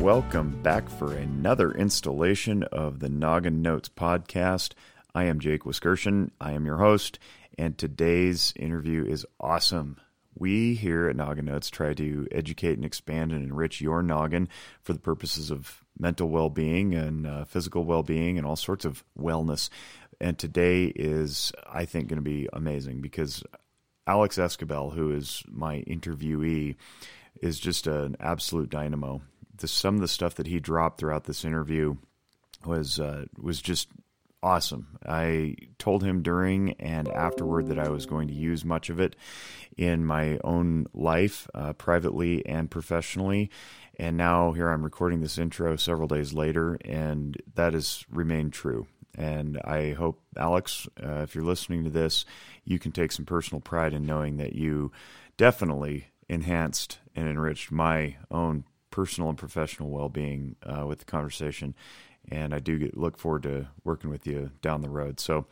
welcome back for another installation of the Noggin Notes podcast. I am Jake Wiskerson. I am your host, and today's interview is awesome. We here at Noggin Notes try to educate and expand and enrich your noggin for the purposes of mental well being and uh, physical well being and all sorts of wellness. And today is, I think, going to be amazing because Alex Esquivel, who is my interviewee, is just an absolute dynamo. The, some of the stuff that he dropped throughout this interview was uh, was just awesome. I told him during and afterward that I was going to use much of it in my own life, uh, privately and professionally. And now here I'm recording this intro several days later, and that has remained true. And I hope, Alex, uh, if you're listening to this, you can take some personal pride in knowing that you definitely enhanced and enriched my own personal and professional well being uh, with the conversation and I do get, look forward to working with you down the road. So,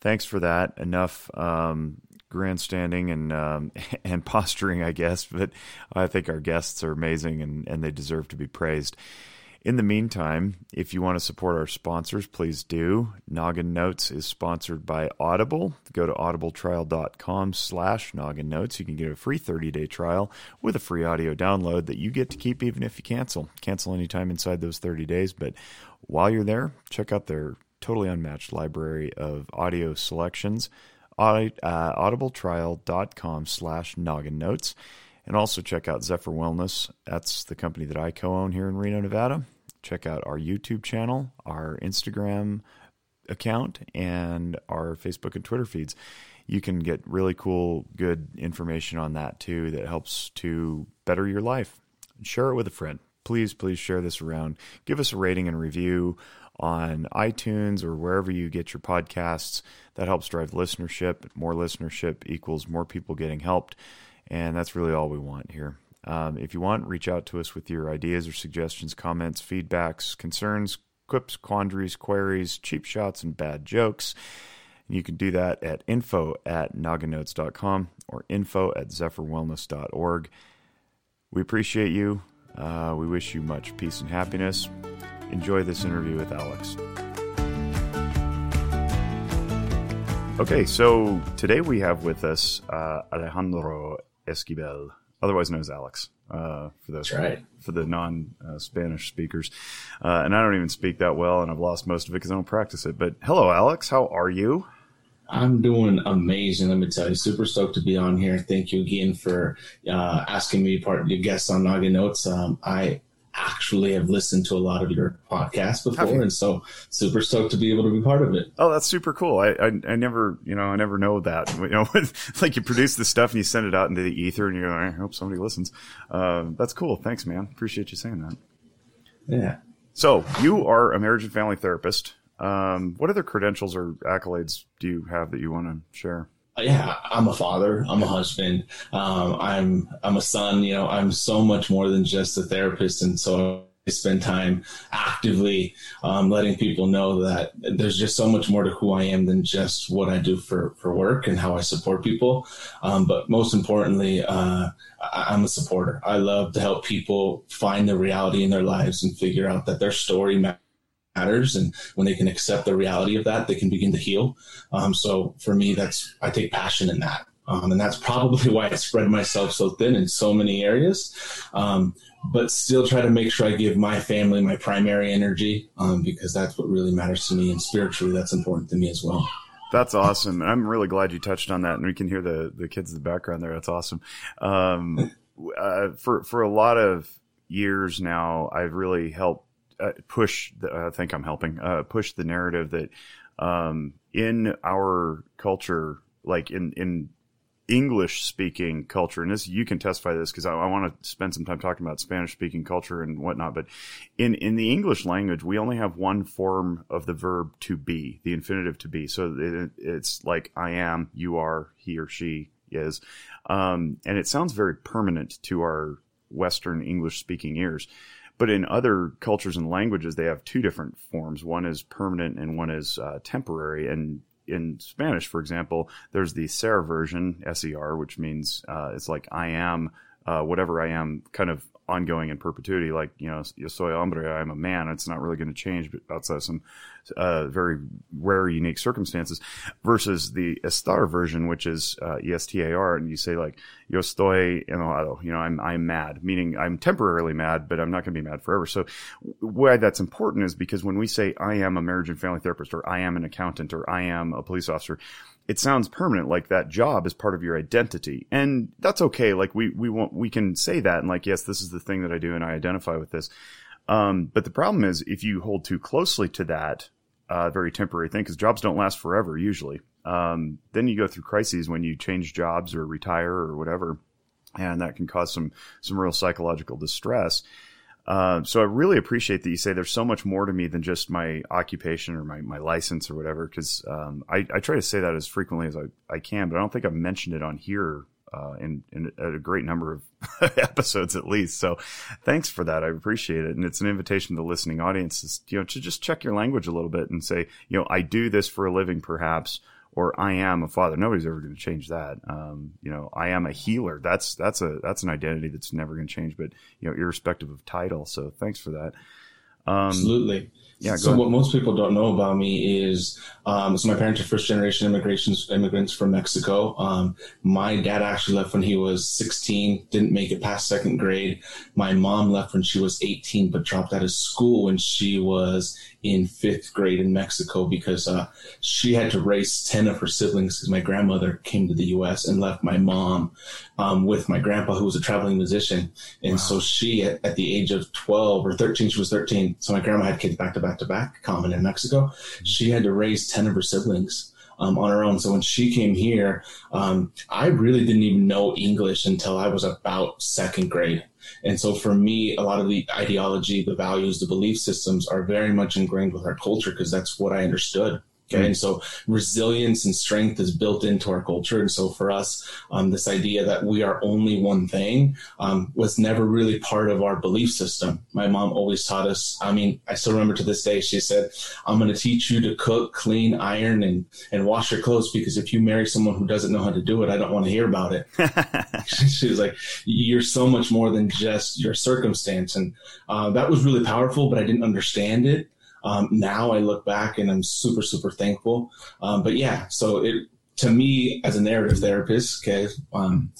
thanks for that. Enough um, grandstanding and um, and posturing, I guess. But I think our guests are amazing and and they deserve to be praised. In the meantime, if you want to support our sponsors, please do. Noggin Notes is sponsored by Audible. Go to audibletrial.com slash Noggin Notes. You can get a free 30-day trial with a free audio download that you get to keep even if you cancel. Cancel anytime inside those 30 days, but while you're there, check out their totally unmatched library of audio selections, uh, audibletrial.com slash noggin notes. And also check out Zephyr Wellness. That's the company that I co own here in Reno, Nevada. Check out our YouTube channel, our Instagram account, and our Facebook and Twitter feeds. You can get really cool, good information on that too that helps to better your life. Share it with a friend please, please share this around. Give us a rating and review on iTunes or wherever you get your podcasts. That helps drive listenership. More listenership equals more people getting helped. And that's really all we want here. Um, if you want, reach out to us with your ideas or suggestions, comments, feedbacks, concerns, quips, quandaries, queries, cheap shots, and bad jokes. And you can do that at info at nogginnotes.com or info at zephyrwellness.org. We appreciate you. Uh, we wish you much peace and happiness. Enjoy this interview with Alex. Okay, so today we have with us uh, Alejandro Esquivel, otherwise known as Alex, uh, for the right. for the non uh, Spanish speakers. Uh, and I don't even speak that well, and I've lost most of it because I don't practice it. But hello, Alex, how are you? I'm doing amazing. Let me tell you, super stoked to be on here. Thank you again for uh, asking me part of your guest on Noggin Notes. Um, I actually have listened to a lot of your podcasts before, and so super stoked to be able to be part of it. Oh, that's super cool. I, I, I never, you know, I never know that. You know, like you produce the stuff and you send it out into the ether, and you're like, I hope somebody listens. Uh, that's cool. Thanks, man. Appreciate you saying that. Yeah. So you are a marriage and family therapist. Um, what other credentials or accolades do you have that you want to share? Yeah, I'm a father. I'm a husband. Um, I'm I'm a son. You know, I'm so much more than just a therapist, and so I spend time actively um, letting people know that there's just so much more to who I am than just what I do for for work and how I support people. Um, but most importantly, uh, I, am a supporter. I love to help people find the reality in their lives and figure out that their story matters matters and when they can accept the reality of that they can begin to heal um, so for me that's i take passion in that um, and that's probably why i spread myself so thin in so many areas um, but still try to make sure i give my family my primary energy um, because that's what really matters to me and spiritually that's important to me as well that's awesome. I'm really glad you touched on that, and we can hear the the kids in the background there. That's awesome. Um, uh, for for a lot of years now, I've really helped uh, push. The, I think I'm helping uh, push the narrative that um, in our culture, like in in English speaking culture, and this you can testify this because I, I want to spend some time talking about Spanish speaking culture and whatnot. But in in the English language, we only have one form of the verb to be, the infinitive to be. So it, it's like I am, you are, he or she is, um, and it sounds very permanent to our Western English speaking ears. But in other cultures and languages, they have two different forms. One is permanent and one is uh, temporary. And in Spanish, for example, there's the ser version, ser, which means uh, it's like I am, uh, whatever I am, kind of ongoing in perpetuity. Like you know, yo soy hombre, I'm a man. It's not really going to change, outside some uh, very rare, unique circumstances. Versus the estar version, which is uh, estar, and you say like yo estoy enojado. You know, I'm I'm mad, meaning I'm temporarily mad, but I'm not going to be mad forever. So why that's important is because when we say I am a marriage and family therapist, or I am an accountant, or I am a police officer it sounds permanent like that job is part of your identity. And that's okay. Like we we want we can say that and like yes this is the thing that i do and i identify with this. Um, but the problem is if you hold too closely to that uh, very temporary thing because jobs don't last forever usually um, then you go through crises when you change jobs or retire or whatever and that can cause some some real psychological distress uh, so I really appreciate that you say there's so much more to me than just my occupation or my, my license or whatever. Because um, I, I, try to say that as frequently as I, I can, but I don't think I've mentioned it on here uh, in, in a great number of episodes at least. So thanks for that. I appreciate it. And it's an invitation to the listening audience, you know, to just check your language a little bit and say, you know, I do this for a living, perhaps or I am a father. Nobody's ever going to change that. Um, you know, I am a healer. That's that's a that's an identity that's never going to change. But you know, irrespective of title. So thanks for that. Um, Absolutely. Yeah. so ahead. what most people don't know about me is, um, so my parents are first generation immigrations immigrants from Mexico. Um, my dad actually left when he was 16, didn't make it past second grade. My mom left when she was 18, but dropped out of school when she was in fifth grade in Mexico because uh, she had to raise 10 of her siblings because my grandmother came to the US and left my mom um, with my grandpa, who was a traveling musician. And wow. so she, at, at, the age of 12 or 13, she was 13. So my grandma had kids back to back to back, common in Mexico. She had to raise 10 of her siblings. Um, on her own. So when she came here, um, I really didn't even know English until I was about second grade. And so for me, a lot of the ideology, the values, the belief systems are very much ingrained with our culture because that's what I understood. Okay. Mm-hmm. And so resilience and strength is built into our culture. And so for us, um, this idea that we are only one thing um, was never really part of our belief system. My mom always taught us. I mean, I still remember to this day, she said, I'm going to teach you to cook, clean, iron, and, and wash your clothes because if you marry someone who doesn't know how to do it, I don't want to hear about it. she was like, you're so much more than just your circumstance. And uh, that was really powerful, but I didn't understand it. Um, now I look back and I'm super, super thankful. Um, but yeah, so it, to me as a narrative therapist, okay, um,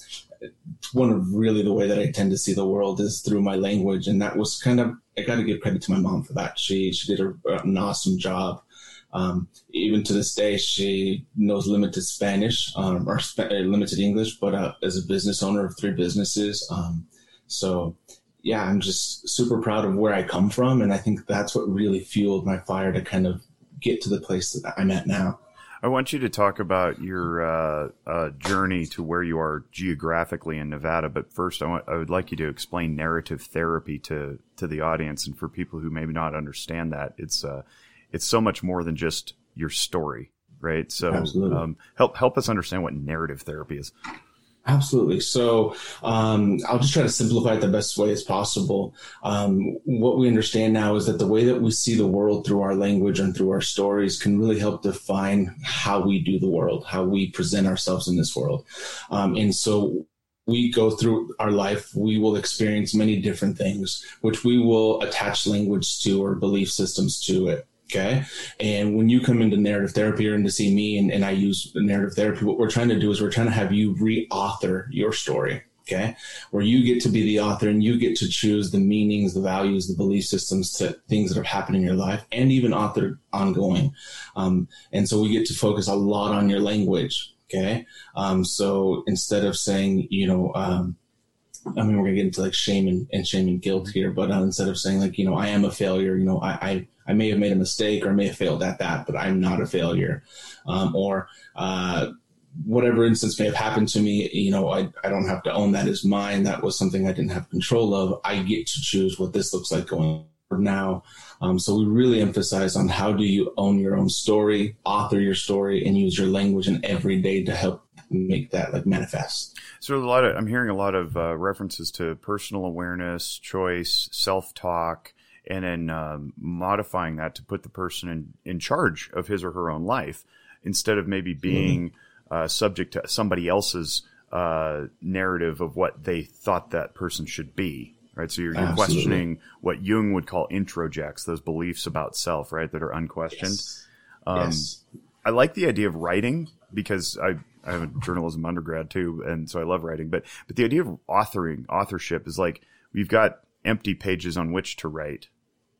one of really the way that I tend to see the world is through my language. And that was kind of, I got to give credit to my mom for that. She, she did a, an awesome job. Um, even to this day, she knows limited Spanish um, or sp- limited English, but uh, as a business owner of three businesses, um, so yeah, I'm just super proud of where I come from. And I think that's what really fueled my fire to kind of get to the place that I'm at now. I want you to talk about your uh, uh, journey to where you are geographically in Nevada. But first, I, want, I would like you to explain narrative therapy to, to the audience and for people who maybe not understand that. It's, uh, it's so much more than just your story, right? So um, help, help us understand what narrative therapy is. Absolutely. So um, I'll just try to simplify it the best way as possible. Um, what we understand now is that the way that we see the world through our language and through our stories can really help define how we do the world, how we present ourselves in this world. Um, and so we go through our life, we will experience many different things, which we will attach language to or belief systems to it. Okay. And when you come into narrative therapy or in to see me and, and I use narrative therapy, what we're trying to do is we're trying to have you re-author your story. Okay. Where you get to be the author and you get to choose the meanings, the values, the belief systems to things that have happened in your life and even author ongoing. Um, and so we get to focus a lot on your language. Okay. Um, so instead of saying, you know, um, I mean, we're gonna get into like shame and, and shame and guilt here, but uh, instead of saying like, you know, I am a failure, you know, I, I, I may have made a mistake or I may have failed at that, but I'm not a failure. Um, or, uh, whatever instance may have happened to me, you know, I, I don't have to own that as mine. That was something I didn't have control of. I get to choose what this looks like going now. Um, so we really emphasize on how do you own your own story, author your story, and use your language in every day to help make that like manifest. So a lot of I'm hearing a lot of uh, references to personal awareness, choice, self talk, and then um, modifying that to put the person in in charge of his or her own life instead of maybe being mm-hmm. uh, subject to somebody else's uh, narrative of what they thought that person should be right? So you're, you're questioning what Jung would call introjects, those beliefs about self, right, that are unquestioned. Yes. Um, yes. I like the idea of writing because I, I have a journalism undergrad too, and so I love writing. But but the idea of authoring, authorship is like we've got empty pages on which to write,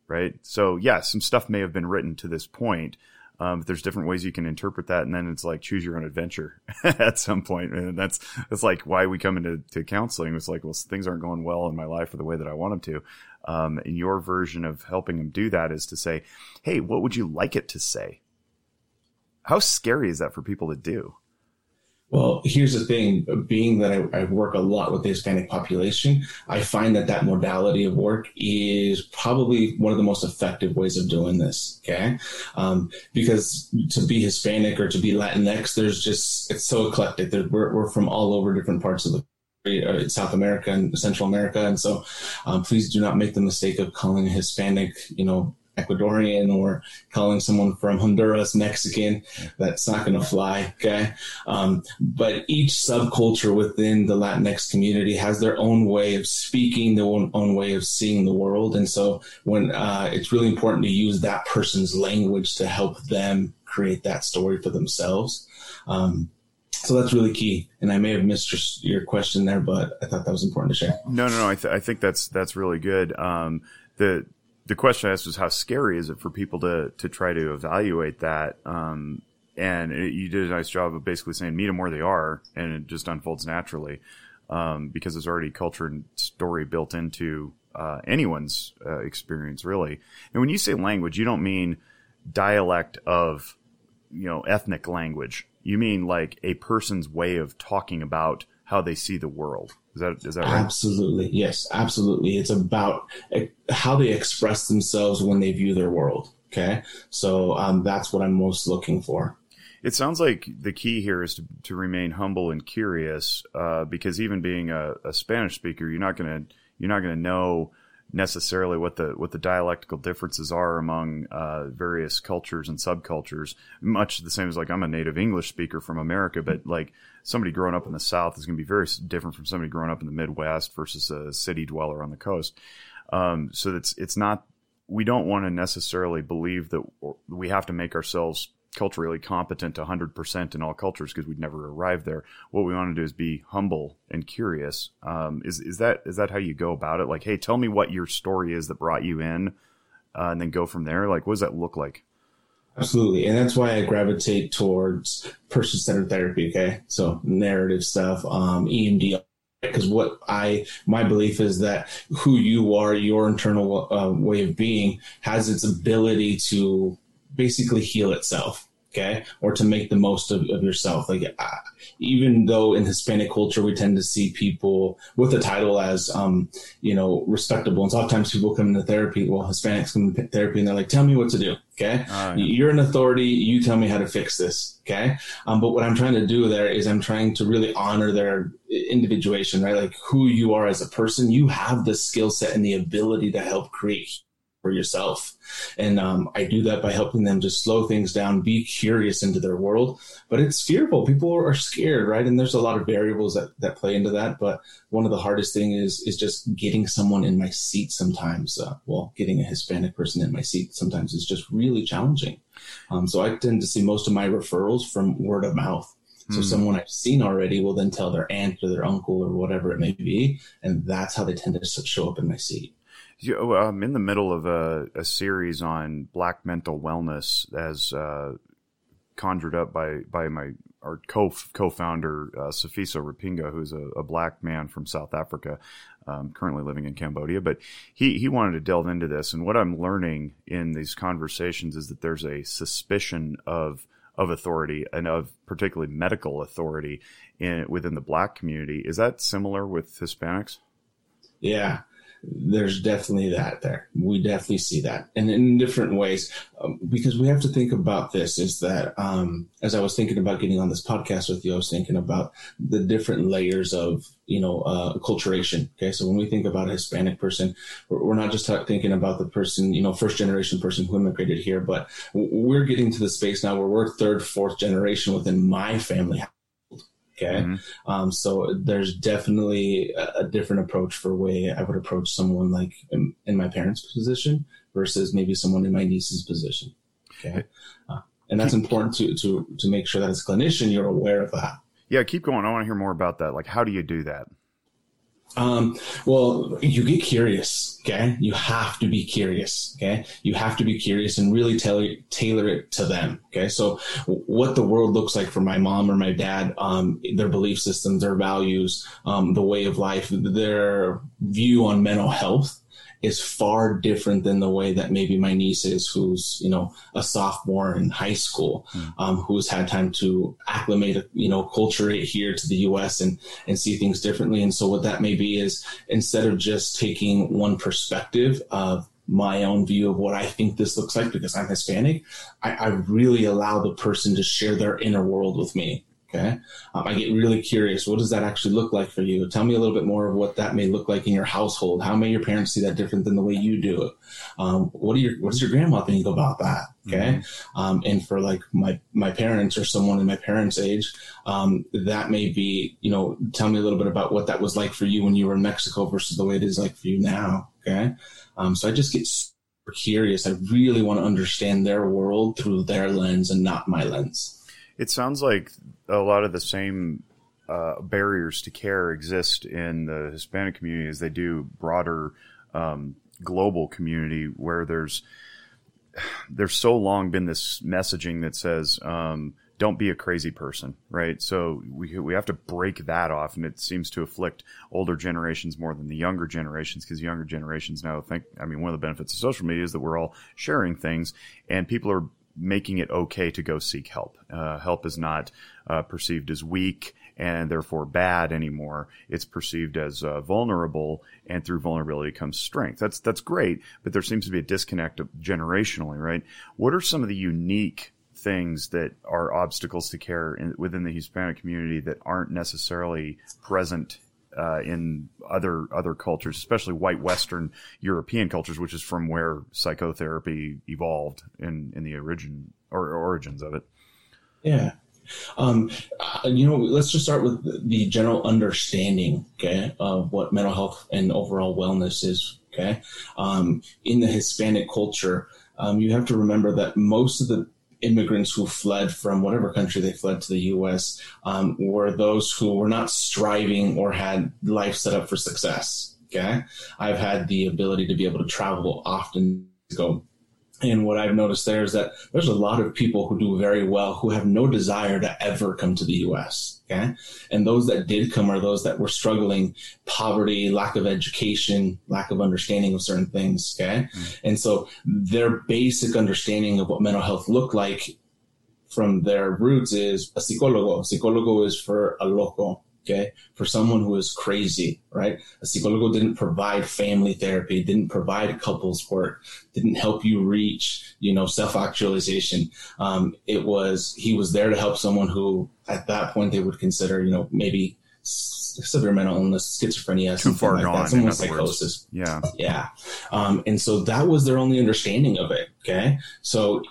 right? So yeah, some stuff may have been written to this point, um, but there's different ways you can interpret that, and then it's like choose your own adventure at some point. point, and that's that's like why we come into to counseling. It's like, well, things aren't going well in my life or the way that I want them to. Um, and your version of helping them do that is to say, hey, what would you like it to say? How scary is that for people to do? Well, here's the thing being that I, I, work a lot with the Hispanic population, I find that that modality of work is probably one of the most effective ways of doing this. Okay. Um, because to be Hispanic or to be Latinx, there's just, it's so eclectic. We're, we're from all over different parts of the uh, South America and Central America. And so um, please do not make the mistake of calling a Hispanic, you know, Ecuadorian or calling someone from Honduras Mexican. That's not going to fly. Okay. Um, but each subculture within the Latinx community has their own way of speaking, their own, own way of seeing the world. And so when, uh, it's really important to use that person's language to help them create that story for themselves. Um, so that's really key. And I may have missed your, question there, but I thought that was important to share. No, no, no. I, th- I think that's that's really good. Um, the the question I asked was how scary is it for people to to try to evaluate that? Um, and it, you did a nice job of basically saying meet them where they are, and it just unfolds naturally um, because there's already culture and story built into uh, anyone's uh, experience, really. And when you say language, you don't mean dialect of you know ethnic language. You mean like a person's way of talking about how they see the world. Is that is that right? Absolutely, yes, absolutely. It's about how they express themselves when they view their world. Okay, so um, that's what I'm most looking for. It sounds like the key here is to, to remain humble and curious, uh, because even being a, a Spanish speaker, you're not gonna you're not gonna know necessarily what the what the dialectical differences are among uh, various cultures and subcultures. Much the same as like I'm a native English speaker from America, but like somebody growing up in the South is going to be very different from somebody growing up in the Midwest versus a city dweller on the coast. Um, so it's it's not we don't want to necessarily believe that we have to make ourselves culturally competent 100% in all cultures because we'd never arrive there. What we want to do is be humble and curious. Um, is, is that, is that how you go about it? Like, Hey, tell me what your story is that brought you in, uh, and then go from there. Like, what does that look like? Absolutely. And that's why I gravitate towards person centered therapy. Okay. So narrative stuff, um, EMD, because what I my belief is that who you are, your internal uh, way of being, has its ability to basically heal itself okay? Or to make the most of, of yourself. Like uh, even though in hispanic culture we tend to see people with a title as um you know respectable. And sometimes people come into therapy well hispanics come into therapy and they're like tell me what to do okay? Oh, yeah. you're an authority. You tell me how to fix this okay? Um but what i'm trying to do there is i'm trying to really honor their individuation right? Like who you are as a person. You have the skill set and the ability to help create for yourself. And um, I do that by helping them to slow things down, be curious into their world. But it's fearful. People are scared, right? And there's a lot of variables that, that play into that. But one of the hardest thing is is just getting someone in my seat sometimes. Uh, well, getting a Hispanic person in my seat sometimes is just really challenging. Um, so I tend to see most of my referrals from word of mouth. So mm. someone I've seen already will then tell their aunt or their uncle or whatever it may be, and that's how they tend to show up in my seat. I'm in the middle of a, a series on black mental wellness as uh, conjured up by, by my our co co-founder uh, Sifiso Rapinga, who's a, a, black man from South Africa, um, currently living in Cambodia. But he he wanted to delve into this, and what I'm learning in these conversations is that there's a suspicion of of authority and of particularly medical authority in within the black community. Is that similar with Hispanics? Yeah, there's definitely that there. We definitely see that, and in different ways, um, because we have to think about this. Is that um, as I was thinking about getting on this podcast with you, I was thinking about the different layers of you know uh, acculturation. Okay, so when we think about a Hispanic person, we're, we're not just thinking about the person, you know, first generation person who immigrated here, but we're getting to the space now where we're third, fourth generation within my family Okay. Mm-hmm. Um, so there's definitely a, a, different approach for way I would approach someone like in, in, my parents' position versus maybe someone in my niece's position. Okay. Uh, and that's important to, to, to make sure that as a clinician, you're aware of that. Yeah. Keep going. I want to hear more about that. Like, how do you do that? Um, well, you get curious, okay? You have to be curious, okay? You have to be curious and really tailor, tailor it to them, okay? So what the world looks like for my mom or my dad, um, their belief systems, their values, um, the way of life, their view on mental health, is far different than the way that maybe my niece is, who's you know a sophomore in high school, mm. um, who's had time to acclimate, you know, culture here to the U.S. and and see things differently. And so what that may be is instead of just taking one perspective of my own view of what I think this looks like because I'm Hispanic, I, I really allow the person to share their inner world with me. Okay. Um, I get really curious. What does that actually look like for you? Tell me a little bit more of what that may look like in your household. How may your parents see that different than the way you do it? Um, what do your, what does your grandma think about that? Okay. Mm-hmm. Um, and for like my, my parents or someone in my parents' age, um, that may be, you know, tell me a little bit about what that was like for you when you were in Mexico versus the way it is like for you now. Okay. Um, so I just get super curious. I really want to understand their world through their lens and not my lens. It sounds like a lot of the same uh, barriers to care exist in the Hispanic community as they do broader um, global community, where there's there's so long been this messaging that says um, don't be a crazy person, right? So we we have to break that off, and it seems to afflict older generations more than the younger generations because younger generations now think. I mean, one of the benefits of social media is that we're all sharing things, and people are making it okay to go seek help. Uh, help is not uh, perceived as weak and therefore bad anymore. It's perceived as uh, vulnerable, and through vulnerability comes strength. That's that's great, but there seems to be a disconnect generationally, right? What are some of the unique things that are obstacles to care in, within the Hispanic community that aren't necessarily present uh, in other other cultures, especially white Western European cultures, which is from where psychotherapy evolved in in the origin or origins of it. Yeah. Um, uh, you know, let's just start with the general understanding, okay, of what mental health and overall wellness is. Okay, um, in the Hispanic culture, um, you have to remember that most of the immigrants who fled from whatever country they fled to the U.S. Um, were those who were not striving or had life set up for success. Okay, I've had the ability to be able to travel often to go and what I've noticed there is that there's a lot of people who do very well who have no desire to ever come to the US. Okay. And those that did come are those that were struggling, poverty, lack of education, lack of understanding of certain things. Okay. Mm-hmm. And so their basic understanding of what mental health looked like from their roots is a psicólogo. Psicólogo is for a loco okay, for someone who is crazy, right? A psicólogo didn't provide family therapy, didn't provide couples work, didn't help you reach, you know, self actualization. Um, it was, he was there to help someone who at that point they would consider, you know, maybe severe mental illness, schizophrenia, too far like gone. That. Someone psychosis. Yeah. Yeah. Um, and so that was their only understanding of it. Okay. So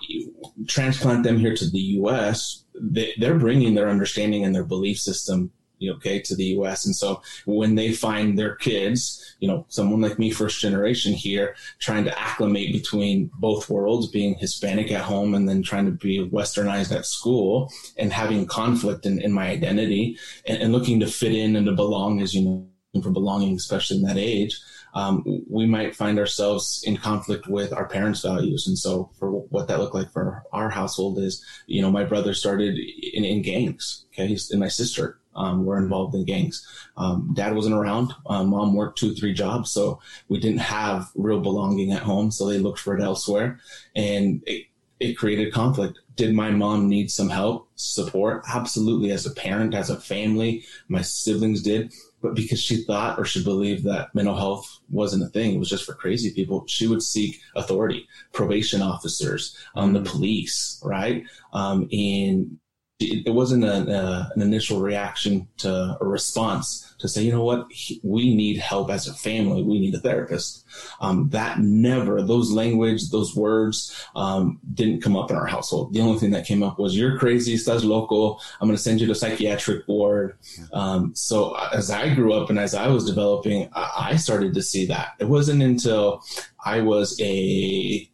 transplant them here to the U.S. They, they're bringing their understanding and their belief system okay, to the U.S. And so when they find their kids, you know, someone like me, first generation here, trying to acclimate between both worlds, being Hispanic at home and then trying to be westernized at school and having conflict in, in my identity and, and, looking to fit in and to belong, as you know, for belonging, especially in that age. Um, we might find ourselves in conflict with our parents' values. And so, for what that looked like for our household is, you know, my brother started in, in gangs, okay, and my sister um, were involved in gangs. Um, dad wasn't around. Um, mom worked two, three jobs, so we didn't have real belonging at home. So they looked for it elsewhere, and it, it created conflict. Did my mom need some help, support? Absolutely. As a parent, as a family, my siblings did. But because she thought or she believed that mental health wasn't a thing, it was just for crazy people, she would seek authority, probation officers, um, the police, right? Um, and it wasn't a, a, an initial reaction to a response to say, you know what, we need help as a family. We need a therapist. Um, that never, those language, those words um, didn't come up in our household. The only thing that came up was, you're crazy, estás loco. I'm going to send you to psychiatric ward. Um, so as I grew up and as I was developing, I, I started to see that. It wasn't until I was a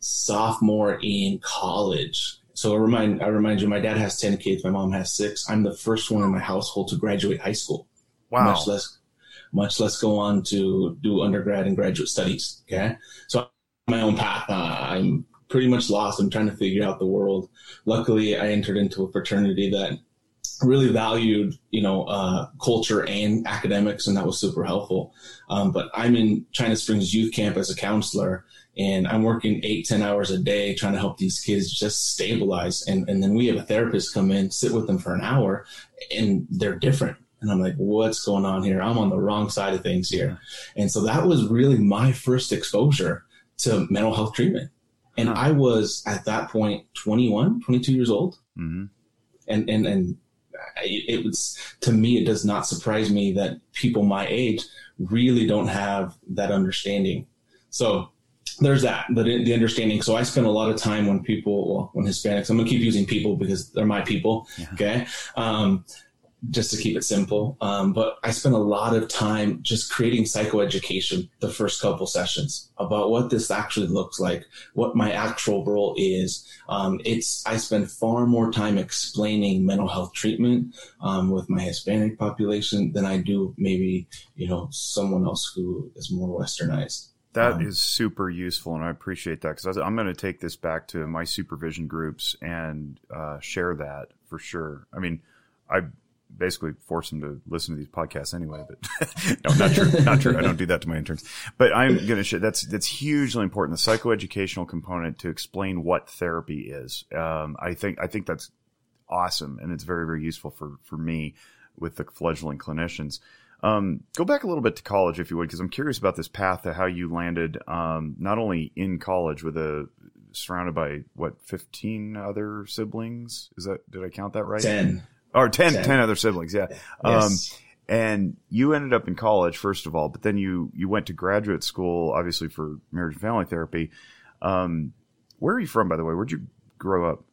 sophomore in college so I remind I remind you, my dad has ten kids, my mom has six. I'm the first one in my household to graduate high school. Wow. Much less, much less go on to do undergrad and graduate studies. Okay, so my own path. Uh, I'm pretty much lost. I'm trying to figure out the world. Luckily, I entered into a fraternity that really valued, you know, uh, culture and academics, and that was super helpful. Um, but I'm in China Springs Youth Camp as a counselor, and I'm working eight, 10 hours a day trying to help these kids just stabilize. And, and then we have a therapist come in, sit with them for an hour, and they're different. And I'm like, what's going on here? I'm on the wrong side of things here. And so that was really my first exposure to mental health treatment. And. I was at that point 21, 22 years old. Mm-hmm. And, and, and it was, to me, it does not surprise me that people my age really don't have that understanding. So there's that the, the understanding so i spend a lot of time when people well when hispanics i'm gonna keep using people because they're my people yeah. okay um, just to keep it simple. Um, but i spend a lot of time just creating psychoeducation the first couple sessions about what this actually looks like what my actual role is. Um, it's i spend far more time explaining mental health treatment um, with my hispanic population than i do maybe you know someone else who is more westernized. That um, super useful, and I appreciate that because I'm going to take this back to my supervision groups and uh, share that for sure. I mean, I basically force them to listen to these podcasts anyway, but no, not true, not true. I don't do that to my interns, but I'm going to share. That's that's hugely important. The psychoeducational component to explain what therapy is. Um, I think I think that's awesome, and it's very very useful for for me with the fledgling clinicians. Um, go back a little bit to college, if you would, because I'm curious about this path to how you landed um, not only in college with a surrounded by what 15 other siblings. Is that did I count that right? 10 or 10, 10. 10 other siblings. Yeah. Yes. Um, and you ended up in college first of all, but then you you went to graduate school, obviously for marriage and family therapy. Um, where are you from, by the way? Where'd you grow up?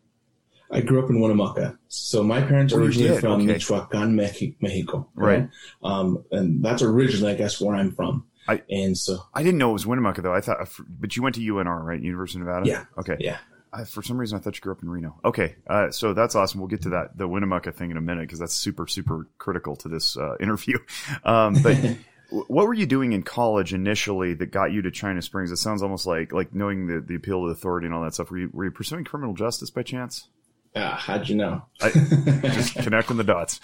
I grew up in Winnemucca. So my parents are oh, originally from okay. Michoacan, Mexico. Right. right. Um, and that's originally, I guess, where I'm from. I, and so I didn't know it was Winnemucca though. I thought, but you went to UNR, right? University of Nevada. Yeah. Okay. Yeah. I, for some reason, I thought you grew up in Reno. Okay, uh, so that's awesome. We'll get to that the Winnemucca thing in a minute because that's super super critical to this uh, interview. Um, but what were you doing in college initially that got you to China Springs? It sounds almost like like knowing the, the appeal to authority and all that stuff. Were you, were you pursuing criminal justice by chance? Ah, how'd you know? I, just connecting the dots.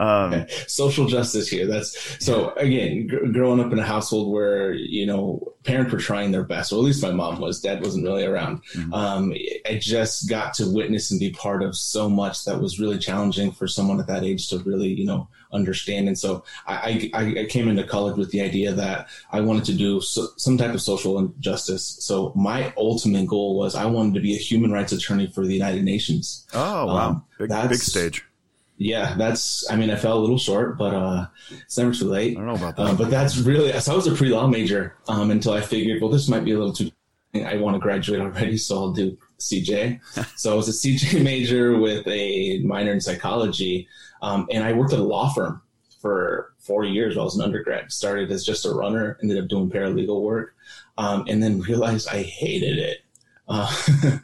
Um, Social justice here. That's so again, g- growing up in a household where you know parents were trying their best, or at least my mom was. Dad wasn't really around. Mm-hmm. Um, I just got to witness and be part of so much that was really challenging for someone at that age to really, you know, understand. And so I, I, I came into college with the idea that I wanted to do so, some type of social injustice. So my ultimate goal was I wanted to be a human rights attorney for the United Nations. Oh wow, um, big, big stage yeah, that's. I mean, I fell a little short, but uh, it's never too late. I don't know about that. Uh, but that's really. So I was a pre law major um, until I figured, well, this might be a little too. I want to graduate already, so I'll do CJ. so I was a CJ major with a minor in psychology, um, and I worked at a law firm for four years while I was an undergrad. Started as just a runner, ended up doing paralegal work, um, and then realized I hated it. Uh,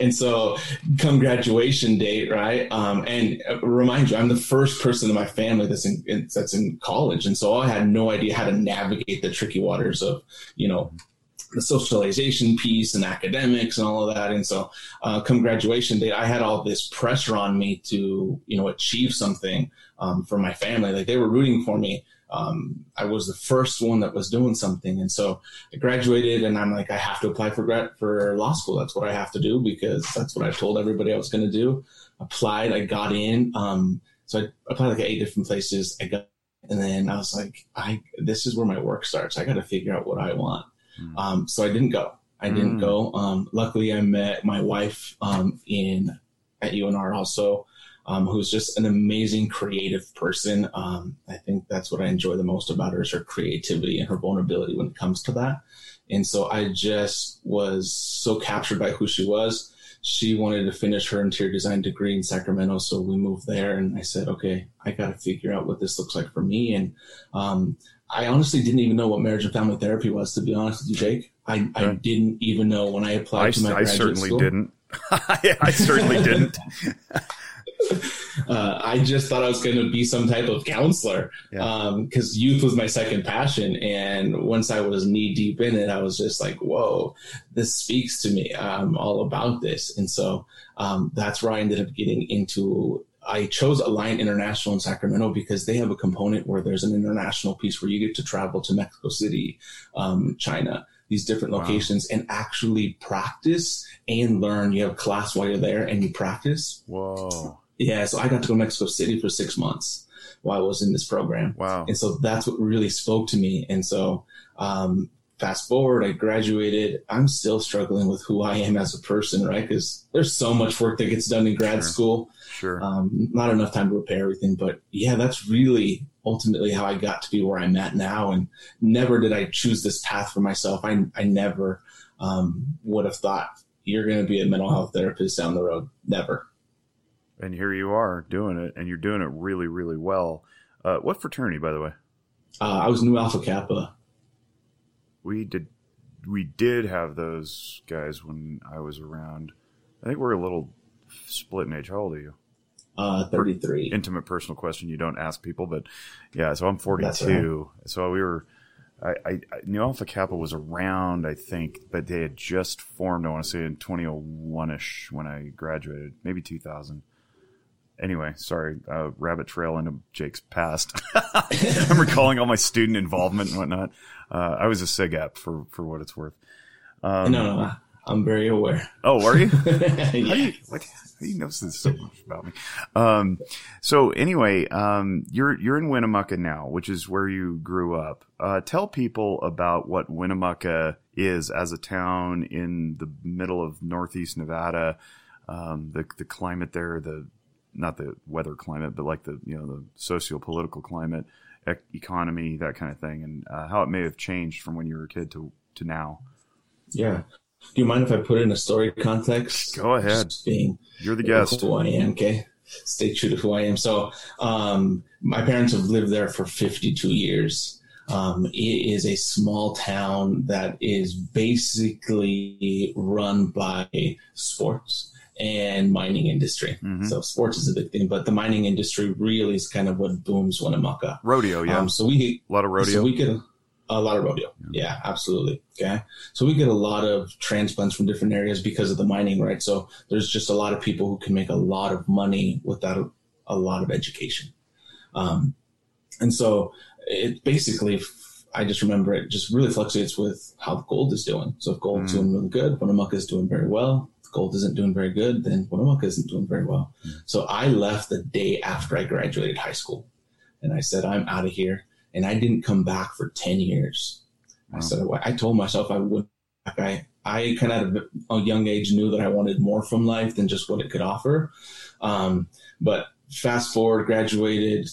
And so, come graduation date, right? Um, and uh, remind you, I'm the first person in my family that's in, in, that's in college, and so I had no idea how to navigate the tricky waters of, you know, the socialization piece and academics and all of that. And so, uh, come graduation day, I had all this pressure on me to, you know, achieve something um, for my family. Like they were rooting for me um, I was the first one that was doing something. And so I graduated and I'm like, I have to apply for grad for law school. That's what I have to do because that's what I told everybody I was going to do. Applied, I got in. Um, so I applied like eight different places. I got, and then I was like, I, this is where my work starts. I got to figure out what I want. Mm. Um, so I didn't go. I didn't mm. go. Um, luckily I met my wife, um, in at UNR also, um, who's just an amazing creative person. Um, I think that's what I enjoy the most about her is her creativity and her vulnerability when it comes to that. And so I just was so captured by who she was. She wanted to finish her interior design degree in Sacramento, so we moved there. And I said, okay, I got to figure out what this looks like for me. And um, I honestly didn't even know what marriage and family therapy was, to be honest with you, Jake. I, I didn't even know when I applied I, to my I graduate certainly school. didn't. I certainly didn't. uh, I just thought I was going to be some type of counselor Yeah. because youth was my second passion. And once I was knee deep in it, I was just like, whoa, this speaks to me. I'm all about this. And so um, that's where I ended up getting into. I chose Alliant International in Sacramento because they have a component where there's an international piece where you get to travel to Mexico City, um, China, these different Wow. locations and actually practice and learn. You have class while you're there and you practice. Whoa. Yeah, so I got to go to Mexico City for six months while I was in this program. Wow. And so that's what really spoke to me. And so, um, fast forward, I graduated. I'm still struggling with who I am as a person, right? Because there's so much work that gets done in grad Sure. school. Sure. Um, not enough time to repair everything. But yeah, that's really ultimately how I got to be where I'm at now. And never did I choose this path for myself. I, I never um, would have thought you're going to be a mental health therapist down the road. Never. and here you are doing it, and you're doing it really, really well. Uh, what fraternity, by the way? Uh, I was Nu Alpha Kappa. We did. We did have those guys when I was around. I think we're a little split in age. How old are you? Uh, 33. Intimate personal question you don't ask people, but yeah. So I'm That's 42. So we were. I, I, I Nu Alpha Kappa was around, I think, but they had just formed. I want to say in 2001 ish when I graduated, maybe 2000. Anyway, sorry, uh, rabbit trail into Jake's past. I'm recalling all my student involvement and whatnot. Uh, I was a SigEp for for what it's worth. Um, no, no, I'm very aware. Oh, are you? Yeah. you what? How do you know this so much about me? Um, so anyway, um, you're you're in Winnemucca now, which is where you grew up. Uh, tell people about what Winnemucca is as a town in the middle of Northeast Nevada. Um, the the climate there, the not the weather climate, but like the you know the socio political climate, ec- economy, that kind of thing, and uh, how it may have changed from when you were a kid to to now. yeah. Do you mind if I put it in a story context? Go ahead. Just being You're the guest. who I am, okay? Stay true to who I am. So, um, my parents have lived there for 52 years. Um, it is a small town that is basically run by sports and mining industry. Mhm. So sports is a big thing, but the mining industry really is kind of what booms Winnemucca. Rodeo, yeah, Um, so we a lot of rodeo. so we get a, lot of rodeo. Yeah, absolutely. Okay. So we get a lot of transplants from different areas because of the mining, right? So there's just a lot of people who can make a lot of money without a, a lot of education. Um, and so it basically, I just remember it just really fluctuates with how the gold is doing. So if gold's Mm. doing really good, Winnemucca is doing very well. Gold isn't doing very good, then Winnemucca isn't doing very well. So I left the day after I graduated high school and I said, I'm out of here. And I didn't come back for 10 years. I said, I told myself I would. I, I kind of at a young age knew that I wanted more from life than just what it could offer. Um, but fast forward, graduated,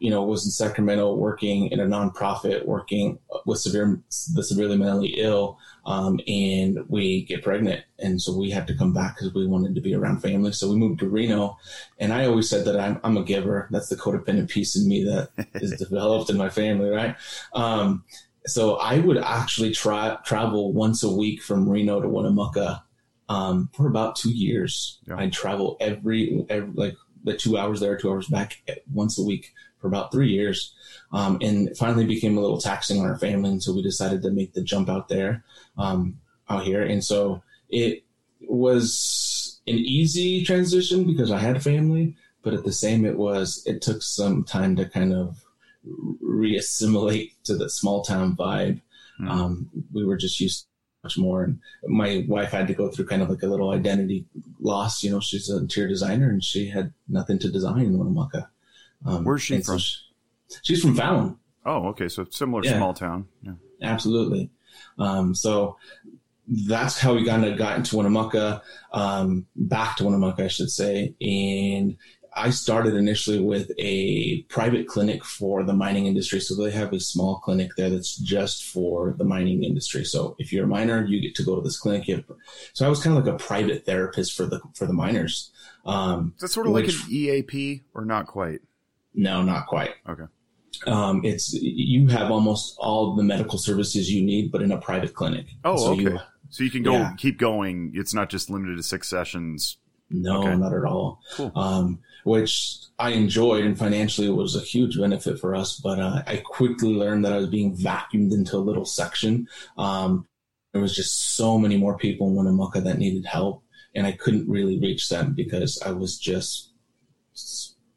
you know, was in Sacramento working in a nonprofit, working with severe, the severely mentally ill. Um, and we get pregnant. And so we had to come back because we wanted to be around family. So we moved to Reno. And I always said that I'm, I'm a giver. That's the codependent piece in me that is developed in my family, right? Um, so I would actually try travel once a week from Reno to Winnemucca um, for about two years. Yeah. I'd travel every, every like the two hours there, two hours back eh, once a week for about three years. Um, and it finally became a little taxing on our family. And so we decided to make the jump out there, um, out here. And so it was an easy transition because I had family, but at the same, it was, it took some time to kind of reassimilate to the small town vibe. Mhm. Um, we were just used much more. And my wife had to go through kind of like a little identity loss. You know, she's an interior designer and she had nothing to design in Winnemucca. Um, Where's she and so from? she's from Fallon. oh, okay, so similar Yeah. small town. Yeah. Absolutely. Um, so that's how we kind of got into Winnemucca, um, back to Winnemucca, I should say. And I started initially with a private clinic for the mining industry. So they have a small clinic there that's just for the mining industry. So if you're a miner, you get to go to this clinic. Have, so I was kind of like a private therapist for the for the miners. Um, Is that sort of which, like an EAP or not quite? No, not quite. Okay. Um, it's you have almost all the medical services you need, but in a private clinic. Oh, so okay. You, so you can go yeah. keep going. It's not just limited to six sessions. No, okay. not at all. Cool. Um, which I enjoyed and financially it was a huge benefit for us. But uh, I quickly learned that I was being vacuumed into a little section. Um, there was just so many more people in Winnemucca that needed help, and I couldn't really reach them because I was just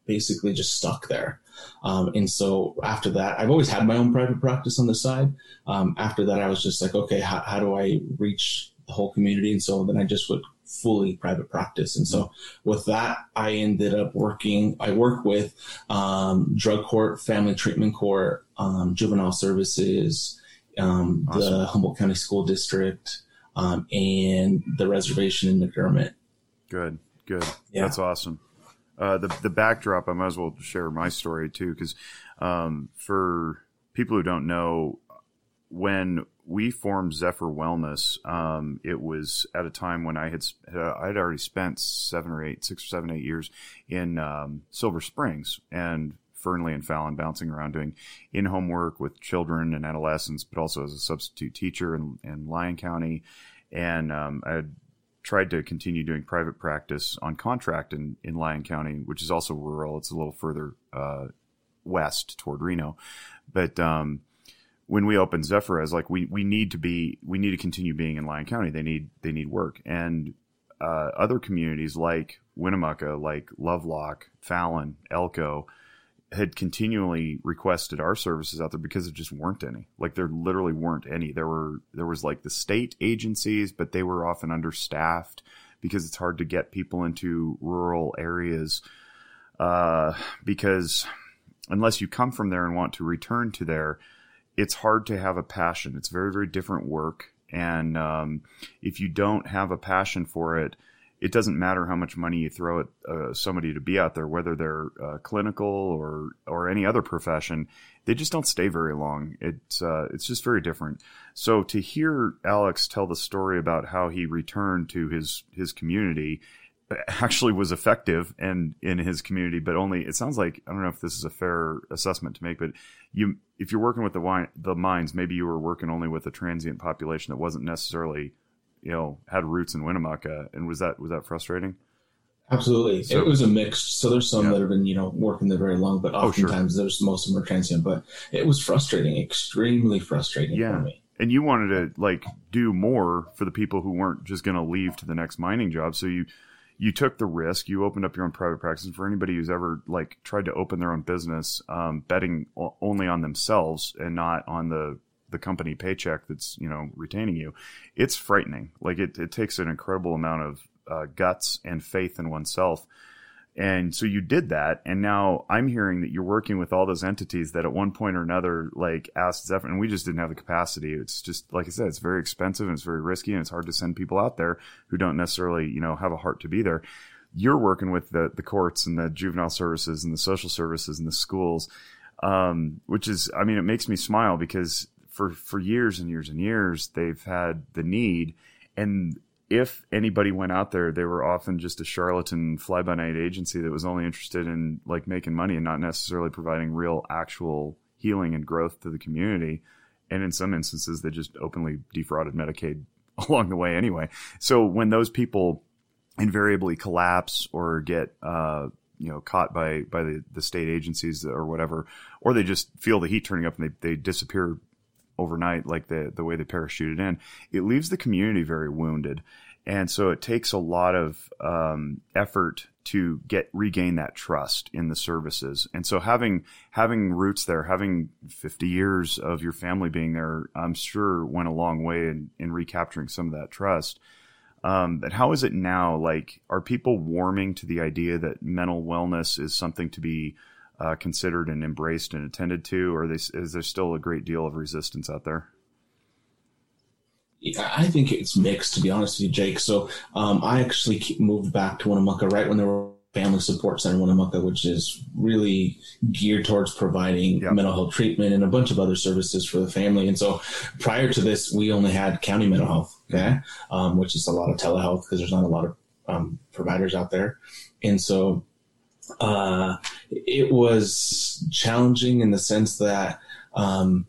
basically just stuck there. Um, and so after that, I've always had my own private practice on the side. Um, after that, I was just like, okay, how, how do I reach the whole community? And so then I just would fully private practice. And so with that, I ended up working, I work with um, drug court, family treatment court, um, juvenile services, um, awesome. the Humboldt County School District, um, and the reservation in McDermitt. Good, good. Yeah. That's awesome. Uh, the the backdrop, I might as well share my story too, because um, for people who don't know, when we formed Zephyr Wellness, um, it was at a time when I had uh, I had already spent seven or eight, six or seven, eight years in um, Silver Springs and Fernley and Fallon, bouncing around doing in-home work with children and adolescents, but also as a substitute teacher in, in Lyon County. And um, I had tried to continue doing private practice on contract in, in Lyon County, which is also rural. It's a little further uh, west toward Reno, but um, when we opened Zephyr, I was like, we we need to be, we need to continue being in Lyon County. They need they need work, and uh, other communities like Winnemucca, like Lovelock, Fallon, Elko, had continually requested our services out there because there just weren't any. Like there literally weren't any. There were there was like the state agencies, but they were often understaffed because it's hard to get people into rural areas. Uh, because unless you come from there and want to return to there, it's hard to have a passion. It's very, very different work. And um, if you don't have a passion for it, it doesn't matter how much money you throw at uh, somebody to be out there, whether they're uh, clinical or or any other profession. They just don't stay very long. It's uh, it's just very different. So to hear Alex tell the story about how he returned to his his community actually was effective and in his community, but only it sounds like I don't know if this is a fair assessment to make, but you if you're working with the wine, the mines, maybe you were working only with a transient population that wasn't necessarily you know had roots in Winnemucca, and was that was that frustrating? Absolutely, so, it was a mix. So there's some yeah. that have been you know working there very long, but oftentimes oh, sure. there's most of them are transient. But it was frustrating, extremely frustrating yeah. for me and you wanted to like do more for the people who weren't just going to leave to the next mining job so you you took the risk. You opened up your own private practice. And for anybody who's ever like tried to open their own business, um, betting only on themselves and not on the the company paycheck that's you know retaining you, it's frightening. Like it, it takes an incredible amount of uh, guts and faith in oneself and so you did that, and now I'm hearing that you're working with all those entities that at one point or another like asked Zephyr, and we just didn't have the capacity. It's just like I said, it's very expensive and it's very risky, and it's hard to send people out there who don't necessarily you know have a heart to be there. You're working with the the courts and the juvenile services and the social services and the schools, um, which is I mean it makes me smile because for for years and years and years they've had the need and if anybody went out there, they were often just a charlatan fly by night agency that was only interested in like making money and not necessarily providing real actual healing and growth to the community. And in some instances, they just openly defrauded Medicaid along the way anyway. So when those people invariably collapse or get, uh, you know, caught by, by the, the state agencies or whatever, or they just feel the heat turning up and they, they disappear overnight, like the the way they parachuted in, it leaves the community very wounded, and so it takes a lot of um, effort to get regain that trust in the services. And so having having roots there, having 50 years of your family being there, I'm sure went a long way in, in recapturing some of that trust. Um, but how is it now? Like, are people warming to the idea that mental wellness is something to be uh, considered and embraced and attended to, or is there still a great deal of resistance out there? I think it's mixed, to be honest with you, Jake. So um, I actually moved back to Winnemucca right when there were family support center in Winnemucca, which is really geared towards providing yep. mental health treatment and a bunch of other services for the family. And so prior to this, we only had county mental health, okay, um, which is a lot of telehealth because there's not a lot of um, providers out there. And so uh, it was challenging in the sense that um,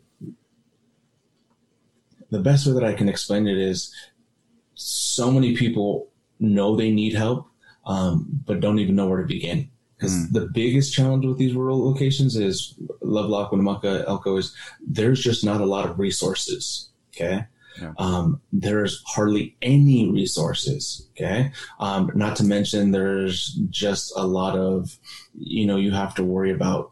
the best way that I can explain it is so many people know they need help, um, but don't even know where to begin. Because mm. the biggest challenge with these rural locations is Lovelock, Winnemucca, Elko is there's just not a lot of resources. Okay. Yeah. Um, there's hardly any resources. Okay. Um, not to mention there's just a lot of, you know, you have to worry about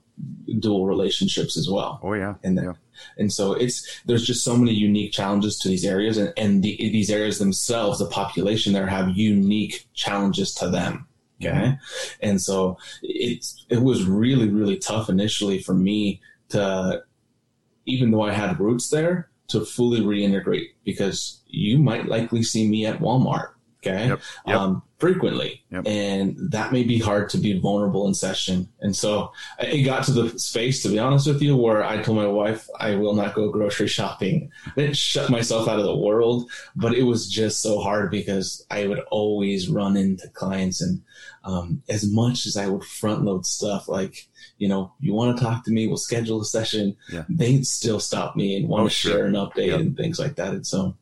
dual relationships as well. Oh yeah. And yeah. And so it's there's just so many unique challenges to these areas, and, and the, these areas themselves, the population there have unique challenges to them. Okay, mm-hmm. and so it's it was really really tough initially for me to, even though I had roots there, to fully reintegrate because you might likely see me at Walmart Okay. Yep. Yep. Um, frequently. Yep. And that may be hard to be vulnerable in session. And so it got to the space, to be honest with you, where I told my wife, I will not go grocery shopping. I didn't shut myself out of the world, but it was just so hard because I would always run into clients. And um, as much as I would front load stuff, like, you know, you want to talk to me, we'll schedule a session. Yeah. They'd still stop me and want oh, to sure. share an update and things like that. And so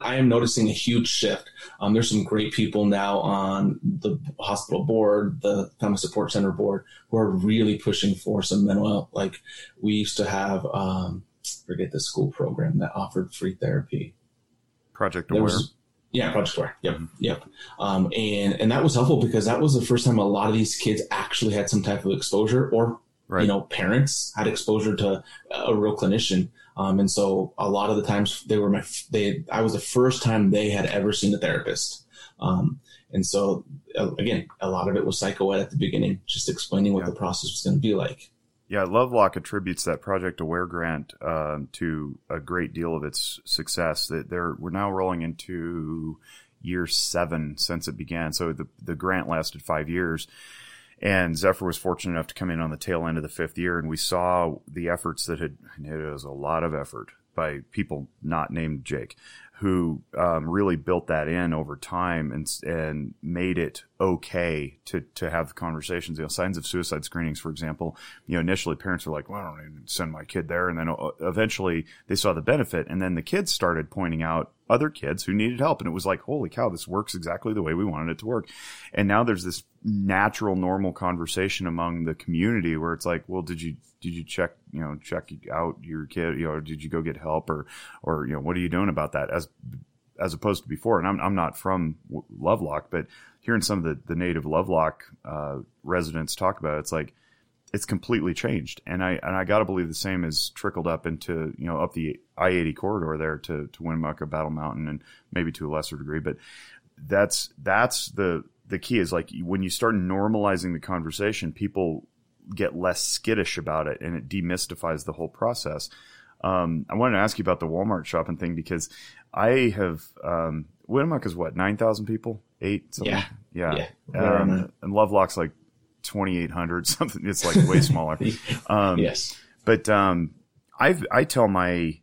I am noticing a huge shift. Um, there's some great people now on the hospital board, the family support center board, who are really pushing for some mental health. Like we used to have, um, forget the school program that offered free therapy. Project Aware. Was, yeah, Project Aware. Yep, yep. Um, and and that was helpful because that was the first time a lot of these kids actually had some type of exposure, or right. you know, parents had exposure to a real clinician. Um, and so a lot of the times they were my, they, I was the first time they had ever seen a therapist. Um, and so uh, again, a lot of it was psycho ed at the beginning, just explaining what yeah. the process was going to be like. Yeah, Lovelock attributes that Project Aware grant uh, to a great deal of its success. That they're we're now rolling into year seven since it began. So the the grant lasted five years, and Zephyr was fortunate enough to come in on the tail end of the fifth year, and we saw the efforts that had, it was a lot of effort by people not named Jake, who um, really built that in over time and and made it okay to to have conversations. You know, signs of suicide screenings, for example. You know, initially parents were like, "Well, I don't even send my kid there," and then uh, eventually they saw the benefit, and then the kids started pointing out other kids who needed help, and it was like, "Holy cow, this works exactly the way we wanted it to work." And now there's this natural, normal conversation among the community where it's like, "Well, did you did you check you know check out your kid? You know, did you go get help or or you know what are you doing about that?" As as opposed to before, and I'm I'm not from Lovelock, but hearing some of the, the native Lovelock uh, residents talk about it, it's like it's completely changed. And I and I got to believe the same has trickled up into you know up the I eighty corridor there to to Winnemucca, Battle Mountain, and maybe to a lesser degree. But that's that's the the key is like when you start normalizing the conversation, people get less skittish about it, and it demystifies the whole process. Um, I wanted to ask you about the Walmart shopping thing because I have um, Winnemucca is what nine thousand people eight. Something? Yeah, yeah. yeah. Um, and Lovelock's like twenty eight hundred something. It's like way smaller. Um, yes, but um, I I tell my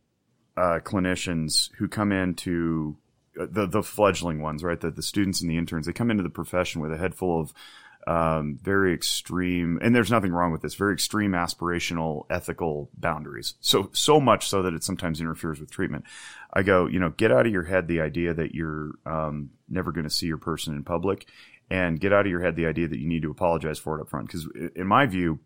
uh, clinicians who come into uh, the the fledgling ones, right? The the students and the interns, they come into the profession with a head full of um, very extreme, and there's nothing wrong with this. Very extreme aspirational ethical boundaries. So so much so that it sometimes interferes with treatment. I go, you know, get out of your head the idea that you're um, never going to see your person in public, and get out of your head the idea that you need to apologize for it up front. Because in my view,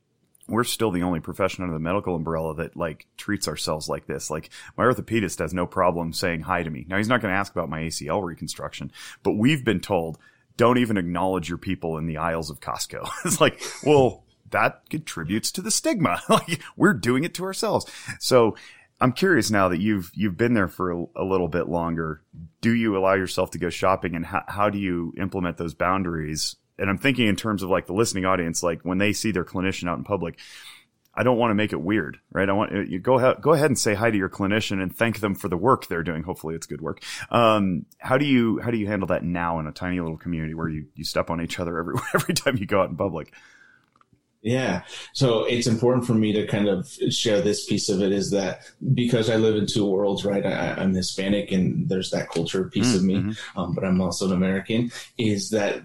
we're still the only profession under the medical umbrella that like treats ourselves like this. Like my orthopedist has no problem saying hi to me. Now he's not going to ask about my ACL reconstruction, but we've been told don't even acknowledge your people in the aisles of Costco. it's like, well, that contributes to the stigma. like we're doing it to ourselves. So I'm curious now that you've you've been there for a, a, little bit longer. Do you allow yourself to go shopping, and how, how do you implement those boundaries? And I'm thinking in terms of like the listening audience, like when they see their clinician out in public, I don't want to make it weird, right? I want you go ahead, go ahead and say hi to your clinician and thank them for the work they're doing. Hopefully it's good work. Um, how do you, how do you handle that now in a tiny little community where you, you step on each other every, every time you go out in public? Yeah. So it's important for me to kind of share this piece of it is that because I live in two worlds, right? I, am Hispanic and there's that culture piece mm-hmm. of me, um, but I'm also an American, is that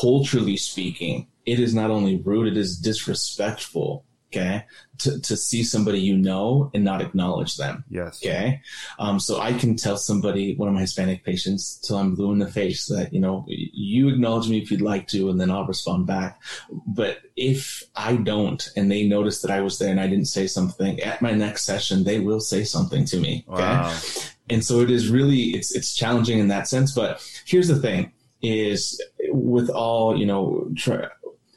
culturally speaking, it is not only rude, it is disrespectful okay to, to see somebody you know and not acknowledge them yes. okay? Um, so i can tell somebody one of my hispanic patients till i'm blue in the face that you know you acknowledge me if you'd like to and then i'll respond back. But if i don't and they notice that i was there and i didn't say something at my next session they will say something to me okay? Wow. and so it is really it's it's challenging in that sense but here's the thing is with all you know try,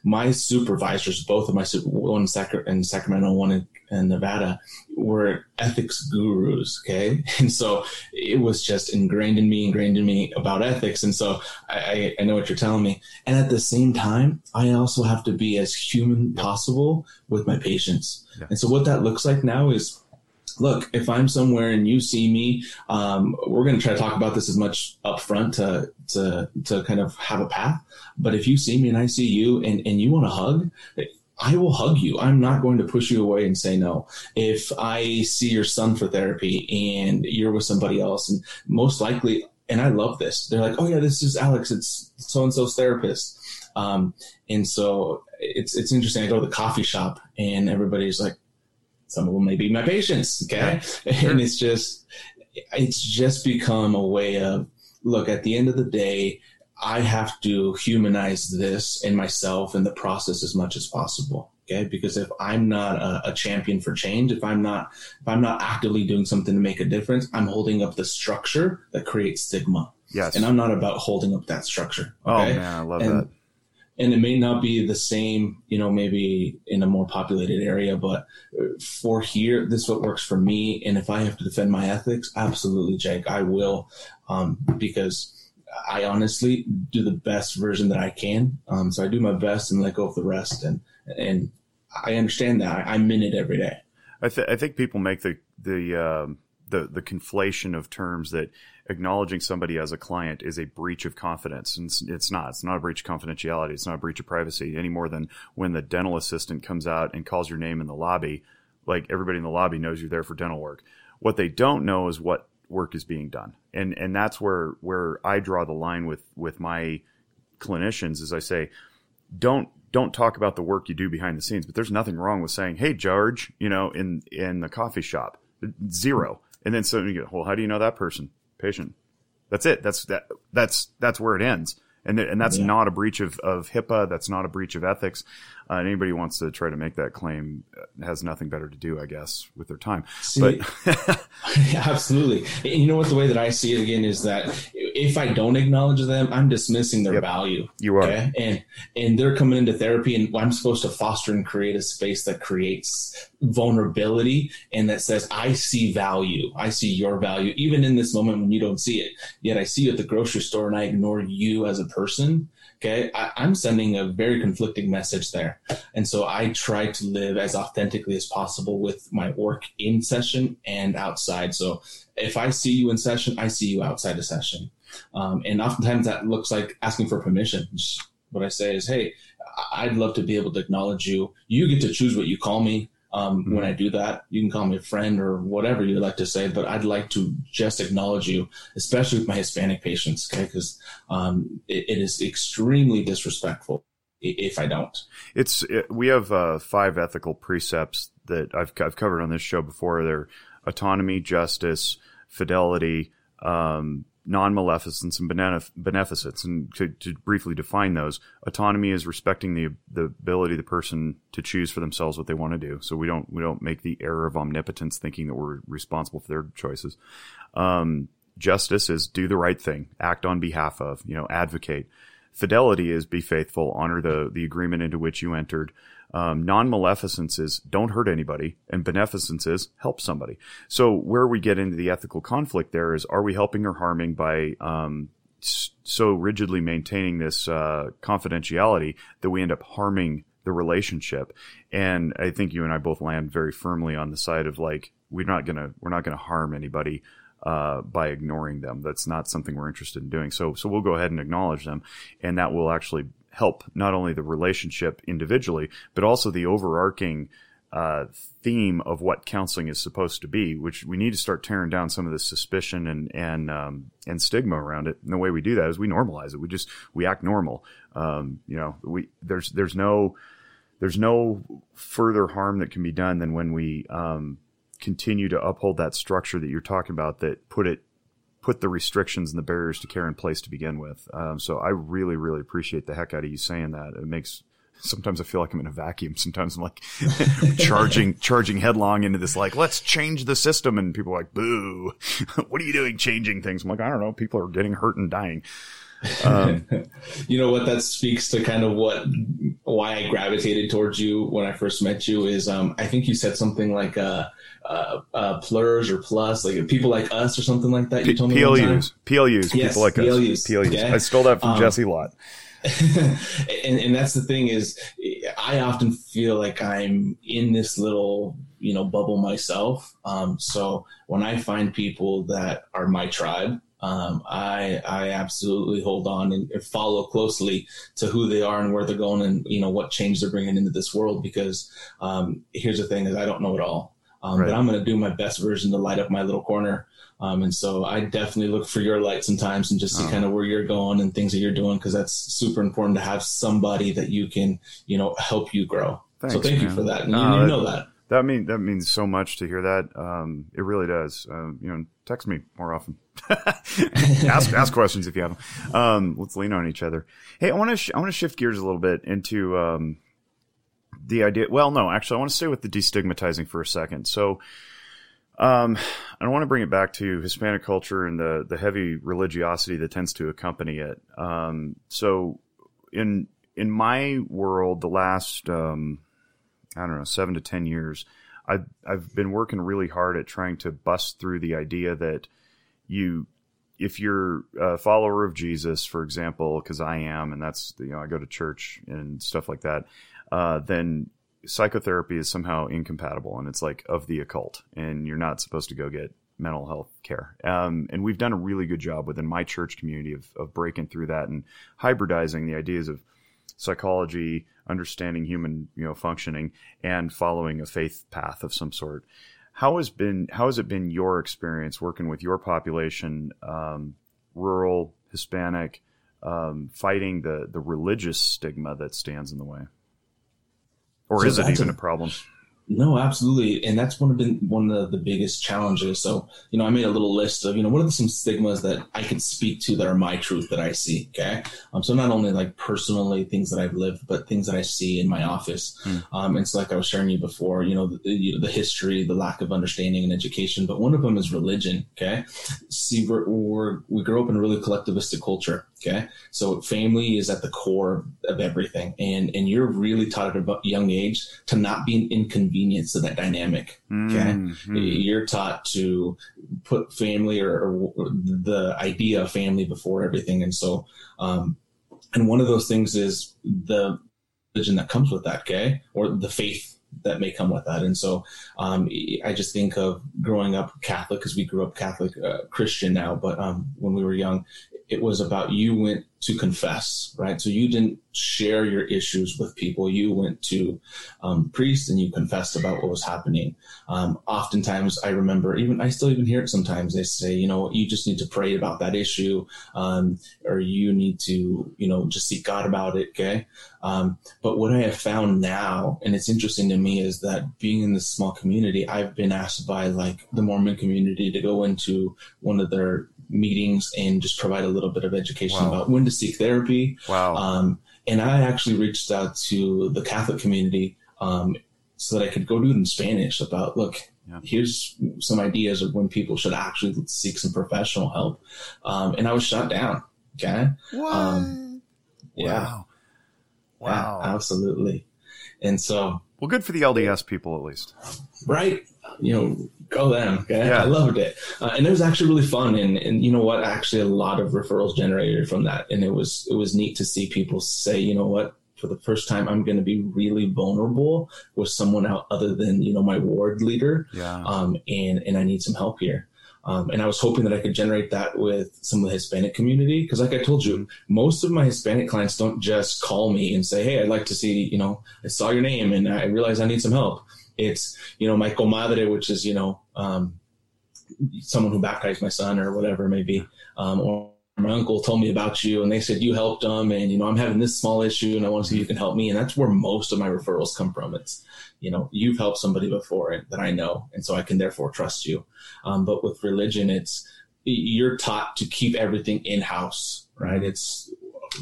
my supervisors, both of my one in, Sac- in Sacramento, one in, in, Nevada, were ethics gurus. Okay, and so it was just ingrained in me, ingrained in me about ethics. And so I, I know what you're telling me. And at the same time, I also have to be as human possible with my patients. Yeah. And so what that looks like now is look, if I'm somewhere and you see me, um, we're going to try to talk about this as much upfront to, to, to kind of have a path. But if you see me and I see you and, and you want to hug, I will hug you. I'm not going to push you away and say no. If I see your son for therapy and you're with somebody else, and most likely, and I love this, they're like, oh yeah, this is Alex. It's so and so's therapist. Um, and so it's it's interesting. I go to the coffee shop and everybody's like, some of them may be my patients. Okay. Yeah. And it's just, it's just become a way of, look, at the end of the day, I have to humanize this in myself and the process as much as possible. Okay. Because if I'm not a, a, champion for change, if I'm not, if I'm not actively doing something to make a difference, I'm holding up the structure that creates stigma. Yes. And I'm not about holding up that structure. Oh, okay? Oh man, I love and, that and it may not be the same, you know, maybe in a more populated area, but for here, this is what works for me. And if I have to defend my ethics, absolutely, Jake, I will, um, because I honestly do the best version that I can. Um, so I do my best and let go of the rest. And, and I understand that I, am in it every day. I, th- I think people make the, the, um, the, the conflation of terms that acknowledging somebody as a client is a breach of confidence. And it's, it's, not. It's not a breach of confidentiality. It's not a breach of privacy any more than when the dental assistant comes out and calls your name in the lobby. Like everybody in the lobby knows you're there for dental work. What they don't know is what work is being done. And, and that's where, where I draw the line with, with my clinicians is I say, don't, don't talk about the work you do behind the scenes, but there's nothing wrong with saying, Hey, George, you know, in, in the coffee shop, zero. And then so you go, well, how do you know that person? Patient. That's it. That's that. That's that's where it ends. And th- and that's yeah. not a breach of, of HIPAA. That's not a breach of ethics. Uh, anybody wants to try to make that claim uh, has nothing better to do, I guess, with their time. See, but absolutely. You know what? The way that I see it again is that if I don't acknowledge them, I'm dismissing their yep. value. You are, okay? and and they're coming into therapy, and I'm supposed to foster and create a space that creates vulnerability and that says, "I see value. I see your value, even in this moment when you don't see it. Yet I see you at the grocery store, and I ignore you as a person." Okay. I, am sending a very conflicting message there. And so I try to live as authentically as possible with my work in session and outside. So if I see you in session, I see you outside of session. Um, and oftentimes that looks like asking for permission. What I say is, Hey, I'd love to be able to acknowledge you. You get to choose what you call me. Um, mm-hmm. When I do that, you can call me a friend or whatever you'd like to say, but I'd like to just acknowledge you, especially with my Hispanic patients, okay? Because um, it, it is extremely disrespectful if I don't. It's it, we have uh, five ethical precepts that I've I've covered on this show before. They're autonomy, justice, fidelity, um, non-maleficence and beneficence. And to, to, briefly define those, autonomy is respecting the the ability of the person to choose for themselves what they want to do. So we don't we don't make the error of omnipotence, thinking that we're responsible for their choices. Um, justice is do the right thing, act on behalf of, you know, advocate. Fidelity is be faithful, honor the the agreement into which you entered. Um, non-maleficence is don't hurt anybody, and beneficence is help somebody. So where we get into the ethical conflict there is, are we helping or harming by um, so rigidly maintaining this uh, confidentiality that we end up harming the relationship. And I think you and I both land very firmly on the side of like, we're not to, we're not to harm anybody. Uh, by ignoring them, that's not something we're interested in doing. So, so we'll go ahead and acknowledge them, and that will actually help not only the relationship individually, but also the overarching uh, theme of what counseling is supposed to be, which we need to start tearing down some of the suspicion and and um, and stigma around it. And the way we do that is we normalize it. We just we act normal. Um, you know, we there's there's no there's no further harm that can be done than when we um, continue to uphold that structure that you're talking about that put it put the restrictions and the barriers to care in place to begin with. Um, so I really really appreciate the heck out of you saying that. It makes sometimes I feel like I'm in a vacuum. Sometimes I'm like charging, charging headlong into this, like, let's change the system. And people are like, boo, what are you doing changing things? I'm like, I don't know. People are getting hurt and dying. Um, you know what? That speaks to kind of what, why I gravitated towards you when I first met you is, um, I think you said something like, uh, uh, uh, plurs or plus, like people like us or something like that. You told me PLUs, PLUs, yes, people like PLUs, us. PLUs. Okay. I stole that from um, Jesse Lott. and, and that's the thing is I often feel like I'm in this little, you know, bubble myself. Um, so when I find people that are my tribe, um, I I absolutely hold on and, and, follow closely to who they are and where they're going and you know what change they're bringing into this world because um, here's the thing is I don't know it all, um, right. but I'm going to do my best version to light up my little corner um, and so I definitely look for your light sometimes and just see oh. kind of where you're going and things that you're doing because that's super important to have somebody that you can, you know, help you grow. Thanks, so thank man. you for that. And no, you, you know that. That mean that means so much to hear that. Um, it really does. Um, you know, text me more often. ask ask questions if you have them. Um, let's lean on each other. Hey, I want to sh- I want to shift gears a little bit into um, the idea. Well, no, actually, I want to stay with the destigmatizing for a second. So, um, I want to bring it back to Hispanic culture and the the heavy religiosity that tends to accompany it. Um, so, in in my world, the last um, I don't know seven to ten years, I've I've been working really hard at trying to bust through the idea that you if you're a follower of Jesus, for example, because I am, and that's you know I go to church and stuff like that, uh, then psychotherapy is somehow incompatible and it's like of the occult and you're not supposed to go get mental health care. Um, and we've done a really good job within my church community of, of breaking through that and hybridizing the ideas of psychology, understanding human, you know, functioning and following a faith path of some sort. How has been, how has it been your experience working with your population, um, rural, Hispanic, um, fighting the, the religious stigma that stands in the way? or so is it even a, a problem? No, absolutely, and that's one of the one of the biggest challenges. So, you know, I made a little list of you know what are some stigmas that I can speak to that are my truth that I see. Okay, um, so not only like personally things that I've lived, but things that I see in my office. Mm. Um, and so, like I was sharing you before, you know, the, you know, the history, the lack of understanding and education. But one of them is religion. Okay, see, we're, we're we grow up in a really collectivistic culture. Okay. So family is at the core of everything. And, and you're really taught at a young age to not be an inconvenience to that dynamic. Okay. Mm-hmm. You're taught to put family or, or, the idea of family before everything. And so, um, and one of those things is the religion that comes with that. Okay. Or the faith that may come with that. And so um, I just think of growing up Catholic because we grew up Catholic uh, Christian now, but um, when we were young, it was about you went to confess, right? So you didn't share your issues with people. You went to um, priests and you confessed about what was happening. Um, oftentimes, I remember even I still even hear it sometimes. They say, you know, you just need to pray about that issue, um, or you need to, you know, just seek God about it. Okay. Um, but what I have found now, and it's interesting to me, is that being in this small community, I've been asked by like the Mormon community to go into one of their meetings and just provide a little bit of education wow. about when to seek therapy. Wow. Um, and I actually reached out to the Catholic community um, so that I could go do it in Spanish about, look, yeah. here's some ideas of when people should actually seek some professional help. Um, and I was shut down. Okay. Um, yeah. Wow. Wow. Yeah, absolutely. And so. Well, good for the LDS people at least. Right. You know, go them. Okay? Yeah. I loved it. Uh, and it was actually really fun. And, and you know what? Actually, a lot of referrals generated from that. And it was, it was neat to see people say, you know what? for the first time, I'm going to be really vulnerable with someone out other than you know my ward leader. Yeah. Um, and and I need some help here. Um, and I was hoping that I could generate that with some of the Hispanic community. Cause like I told you, most of my Hispanic clients don't just call me and say, Hey, I'd like to see, you know, I saw your name and I realize I need some help. It's, you know, my comadre, which is, you know, um, someone who baptized my son or whatever it may be. Um, or my uncle told me about you and they said you helped them and, you know, I'm having this small issue and I want to see if you can help me. And that's where most of my referrals come from. It's, you know, you've helped somebody before that I know. And so I can therefore trust you. Um, but with religion, it's, you're taught to keep everything in house, right? It's,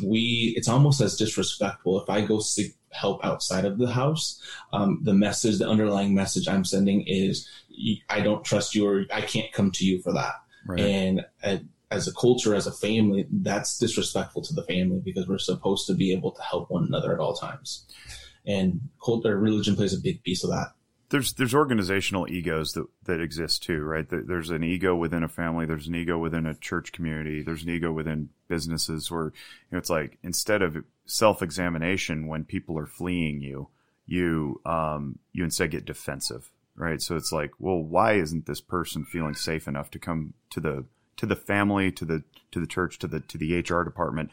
we, it's almost as disrespectful if I go seek help outside of the house. Um, the message, the underlying message I'm sending is, I don't trust you or I can't come to you for that. Right. And uh, as a culture, as a family, that's disrespectful to the family because we're supposed to be able to help one another at all times. And culture, religion plays a big piece of that. There's there's organizational egos that, that exist too, right? There's an ego within a family. There's an ego within a church community. There's an ego within businesses where you know it's like instead of self examination when people are fleeing you, you um, you instead get defensive, right? So it's like, well, why isn't this person feeling safe enough to come to the to the family, to the to the church, to the to the HR department,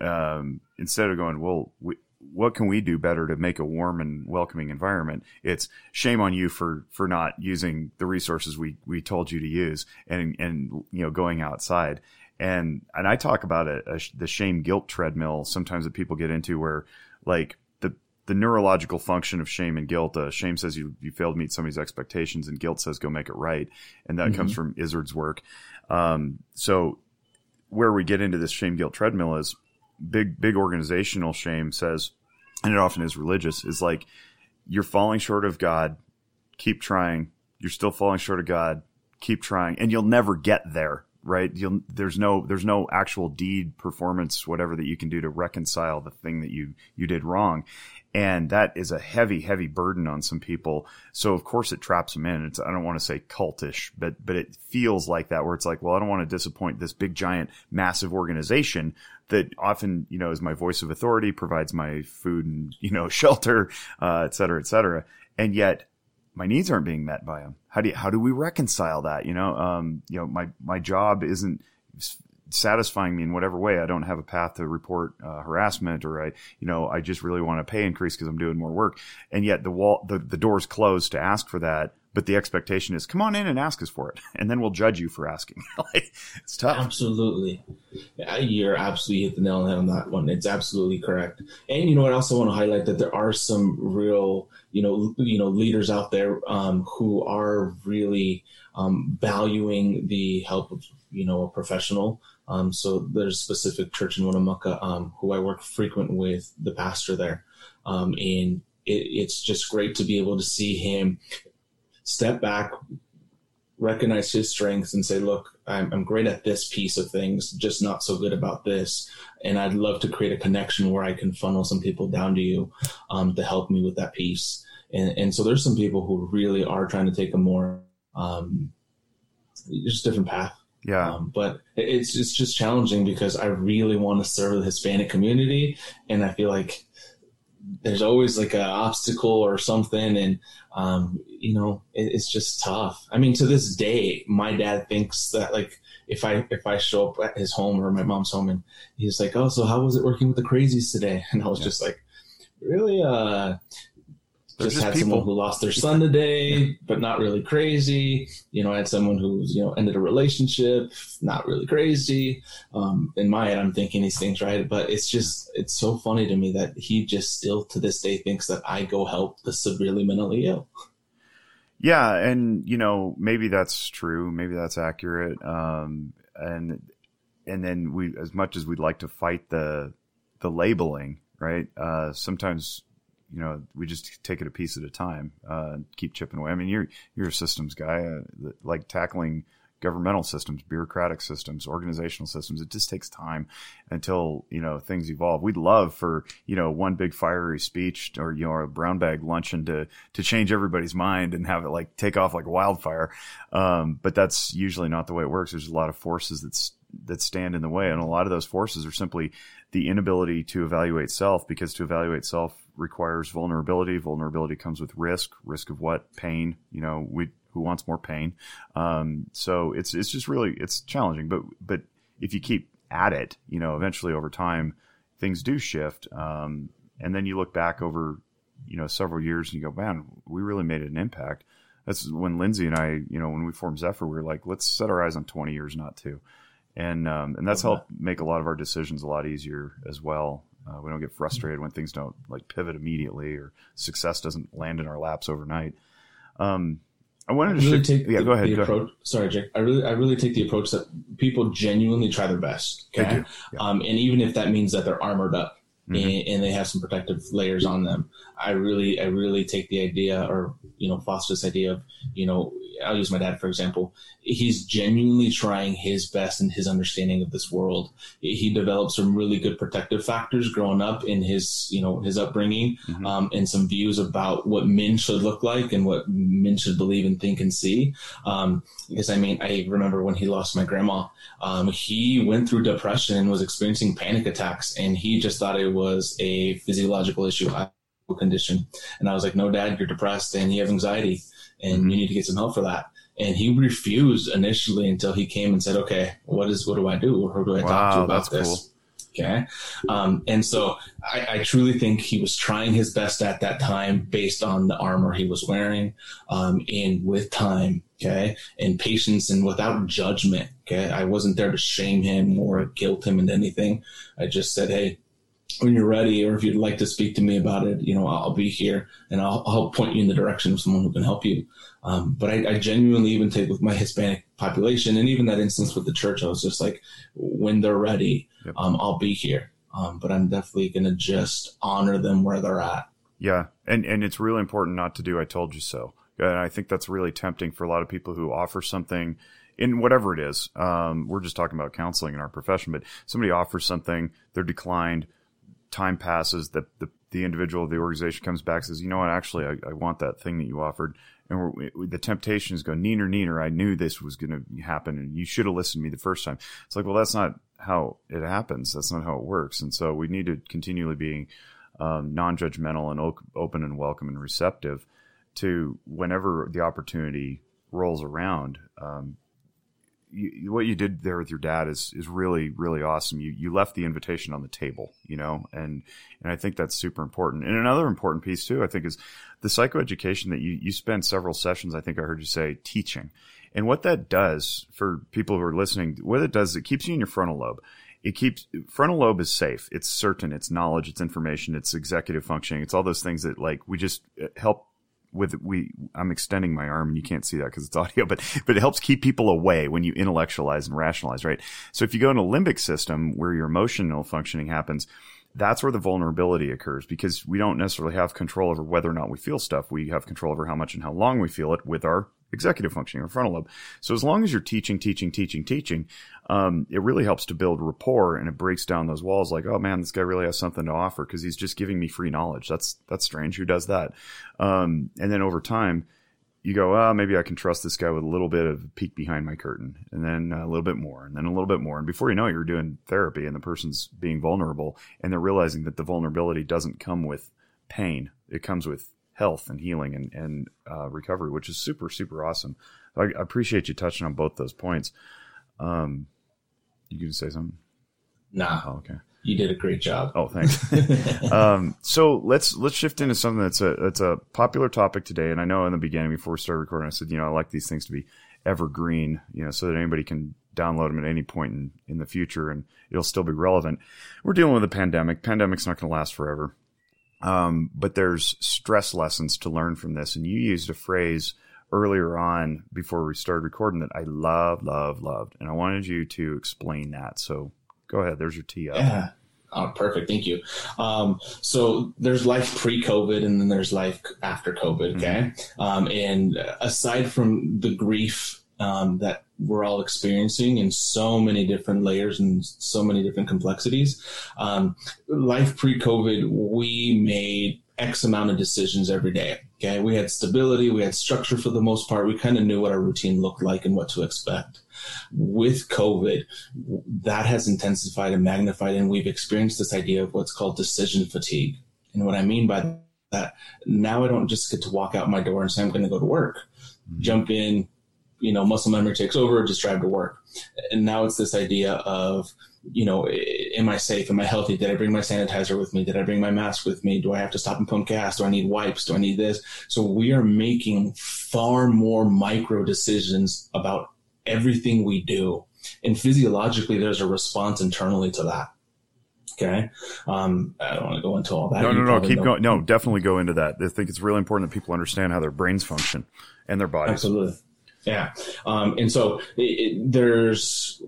um, instead of going, well, we, what can we do better to make a warm and welcoming environment? It's shame on you for for not using the resources we we told you to use, and and you know going outside. And and I talk about a, a the shame guilt treadmill sometimes that people get into where like the neurological function of shame and guilt. Uh, shame says you you failed to meet somebody's expectations, and guilt says go make it right, and that mm-hmm. comes from Izard's work. Um, so where we get into this shame guilt treadmill is big big organizational shame says, and it often is religious, is like you're falling short of God, keep trying. You're still falling short of God, keep trying, and you'll never get there right? You'll, there's no there's no actual deed performance whatever that you can do to reconcile the thing that you you did wrong, and that is a heavy heavy burden on some people. So of course it traps them in. It's I don't want to say cultish, but but it feels like that where it's like, well, I don't want to disappoint this big giant massive organization that often you know is my voice of authority, provides my food and you know shelter, uh, et cetera, et cetera, and yet my needs aren't being met by them. How do you, how do we reconcile that? You know, um, you know, my my job isn't satisfying me in whatever way. I don't have a path to report uh, harassment, or I, you know, I just really want a pay increase because I'm doing more work. And yet the wall, the the door's closed to ask for that. But the expectation is, come on in and ask us for it, and then we'll judge you for asking. it's tough. Absolutely, you're absolutely hit the nail on that one. It's absolutely correct. And you know, I also want to highlight that there are some real you know, you know, leaders out there um, who are really um, valuing the help of, you know, a professional. Um, so there's a specific church in Winnemucca um, who I work frequent with the pastor there, um, and it, it's just great to be able to see him step back, recognize his strengths, and say, "Look, I'm, I'm great at this piece of things, just not so good about this." And I'd love to create a connection where I can funnel some people down to you um, to help me with that piece. And, and so there's some people who really are trying to take a more, um, just different path. Yeah. Um, but it's, it's just challenging because I really want to serve the Hispanic community. And I feel like there's always like an obstacle or something. And, um, you know, it, it's just tough. I mean, to this day, my dad thinks that like, if I if I show up at his home or my mom's home and he's like, "Oh, so how was it working with the crazies today?" And I was yeah. just like, "Really? Uh, just, just, had people. someone who lost their son today, but not really crazy. You know, I had someone who's, you know, ended a relationship, not really crazy. Um, in my head, I'm thinking these things, right? But it's just, it's so funny to me that he just still to this day thinks that I go help the severely mentally ill. Yeah. And, you know, maybe that's true. Maybe that's accurate. Um, and, and then we, as much as we'd like to fight the, the labeling, right? Uh, sometimes you know, we just take it a piece at a time, uh, keep chipping away. I mean, you're you're a systems guy, uh, like tackling governmental systems, bureaucratic systems, organizational systems. It just takes time until you know things evolve. We'd love for you know one big fiery speech or you know a brown bag luncheon to to change everybody's mind and have it like take off like wildfire. Um, but that's usually not the way it works. There's a lot of forces that's that stand in the way, and a lot of those forces are simply the inability to evaluate self, because to evaluate self requires vulnerability. Vulnerability comes with risk. Risk of what? Pain. You know, we who wants more pain? Um, so it's it's just really it's challenging. But but if you keep at it, you know, eventually over time things do shift. Um, and then you look back over you know several years and you go, man, we really made an impact. That's when Lindsay and I, you know, when we formed Zephyr, we were like, let's set our eyes on 20 years, not two. And um, and that's helped make a lot of our decisions a lot easier as well. Uh, we don't get frustrated when things don't like pivot immediately or success doesn't land in our laps overnight. Um, I wanted to really shift- take yeah, the, go ahead. Go ahead. approach. Sorry, Jake. I really, I really take the approach that people genuinely try their best. Okay, yeah. um, and even if that means that they're armored up Mhm. and, and they have some protective layers on them, I really, I really take the idea, or you know, foster this idea of, you know, I'll use my dad for example. He's genuinely trying his best in his understanding of this world. He developed some really good protective factors growing up in his, you know, his upbringing, Mhm. um, and some views about what men should look like and what men should believe and think and see. Um, because I mean, I remember when he lost my grandma, um, he went through depression and was experiencing panic attacks, and he just thought it was a physiological issue, a condition. And I was like, "No, Dad, you're depressed and you have anxiety, and Mhm. you need to get some help for that." And he refused initially until he came and said, "Okay, what is what do I do? Who do I talk to about this?" cool. Okay. Um, and so I, I truly think he was trying his best at that time based on the armor he was wearing. Um, and with time, okay, and patience and without judgment, okay. I wasn't there to shame him or guilt him into anything. I just said, hey, when you're ready, or if you'd like to speak to me about it, you know, I'll be here and I'll, I'll point you in the direction of someone who can help you. Um, but I, I genuinely even take with my Hispanic population and even that instance with the church, I was just like, when they're ready, Yep. um, I'll be here. Um, but I'm definitely going to just honor them where they're at. Yeah, and and it's really important not to do "I told you so." And I think that's really tempting for a lot of people who offer something in whatever it is. Um, we're just talking about counseling in our profession, but somebody offers something, they're declined. Time passes, the the, the individual, the organization comes back says, "You know what? Actually, I, I want that thing that you offered." And we, the temptation is go, "Neener, neener." I knew this was going to happen, and you should have listened to me the first time. It's like, well, that's not how it happens. That's not how it works. And so we need to continually be um, non-judgmental and o- open and welcome and receptive to whenever the opportunity rolls around. Um, you, what you did there with your dad is is really really awesome. You you left the invitation on the table, you know, and and I think that's super important. And another important piece too, I think, is the psychoeducation that you you spend several sessions. I think I heard you say teaching, and what that does for people who are listening, what it does, is it keeps you in your frontal lobe it keeps frontal lobe is safe. It's certain. It's knowledge. It's information. It's executive functioning. It's all those things that like we just uh, help with. We I'm extending my arm and you can't see that because it's audio, but but it helps keep people away when you intellectualize and rationalize, right? So if you go in a limbic system where your emotional functioning happens. That's where the vulnerability occurs because we don't necessarily have control over whether or not we feel stuff. We have control over how much and how long we feel it with our executive functioning, our frontal lobe. So as long as you're teaching, teaching, teaching, teaching, um, it really helps to build rapport and it breaks down those walls like, oh man, this guy really has something to offer because he's just giving me free knowledge. That's, that's strange. Who does that? Um, and then over time, you go, oh, maybe I can trust this guy with a little bit of peek behind my curtain and then a little bit more and then a little bit more. And before you know it, you're doing therapy and the person's being vulnerable and they're realizing that the vulnerability doesn't come with pain. It comes with health and healing and, and uh, recovery, which is super, super awesome. I, I appreciate you touching on both those points. Um, you can say something? Nah, Oh, okay. you did a great job. Oh, thanks. um, so let's let's shift into something that's a that's a popular topic today. And I know in the beginning before we started recording, I said you know I like these things to be evergreen, you know, so that anybody can download them at any point in, in the future and it'll still be relevant. We're dealing with a pandemic. Pandemic's not going to last forever. Um, but there's stress lessons to learn from this. And you used a phrase earlier on before we started recording that I love, love, loved. And I wanted you to explain that. So go ahead. There's your tee up. Yeah. Oh, perfect. Thank you. Um, so there's life pre-COVID and then there's life after COVID. Okay. Um, and aside from the grief um, that we're all experiencing in so many different layers and so many different complexities, um, life pre-COVID, we made X amount of decisions every day. Okay. We had stability, we had structure for the most part. We kind of knew what our routine looked like and what to expect. With COVID, that has intensified and magnified, and we've experienced this idea of what's called decision fatigue. And what I mean by that, now I don't just get to walk out my door and say, I'm going to go to work, mm-hmm. jump in, you know, muscle memory takes over, just drive to work. And now it's this idea of, you know, am I safe? Am I healthy? Did I bring my sanitizer with me? Did I bring my mask with me? Do I have to stop and pump gas? Do I need wipes? Do I need this? So we are making far more micro decisions about everything we do. And physiologically, there's a response internally to that. Okay. Um, I don't want to go into all that. No, no, no. Keep know. going. No, definitely go into that. I think it's really important that people understand how their brains function and their bodies. Absolutely. Yeah. Um, and so it, it, there's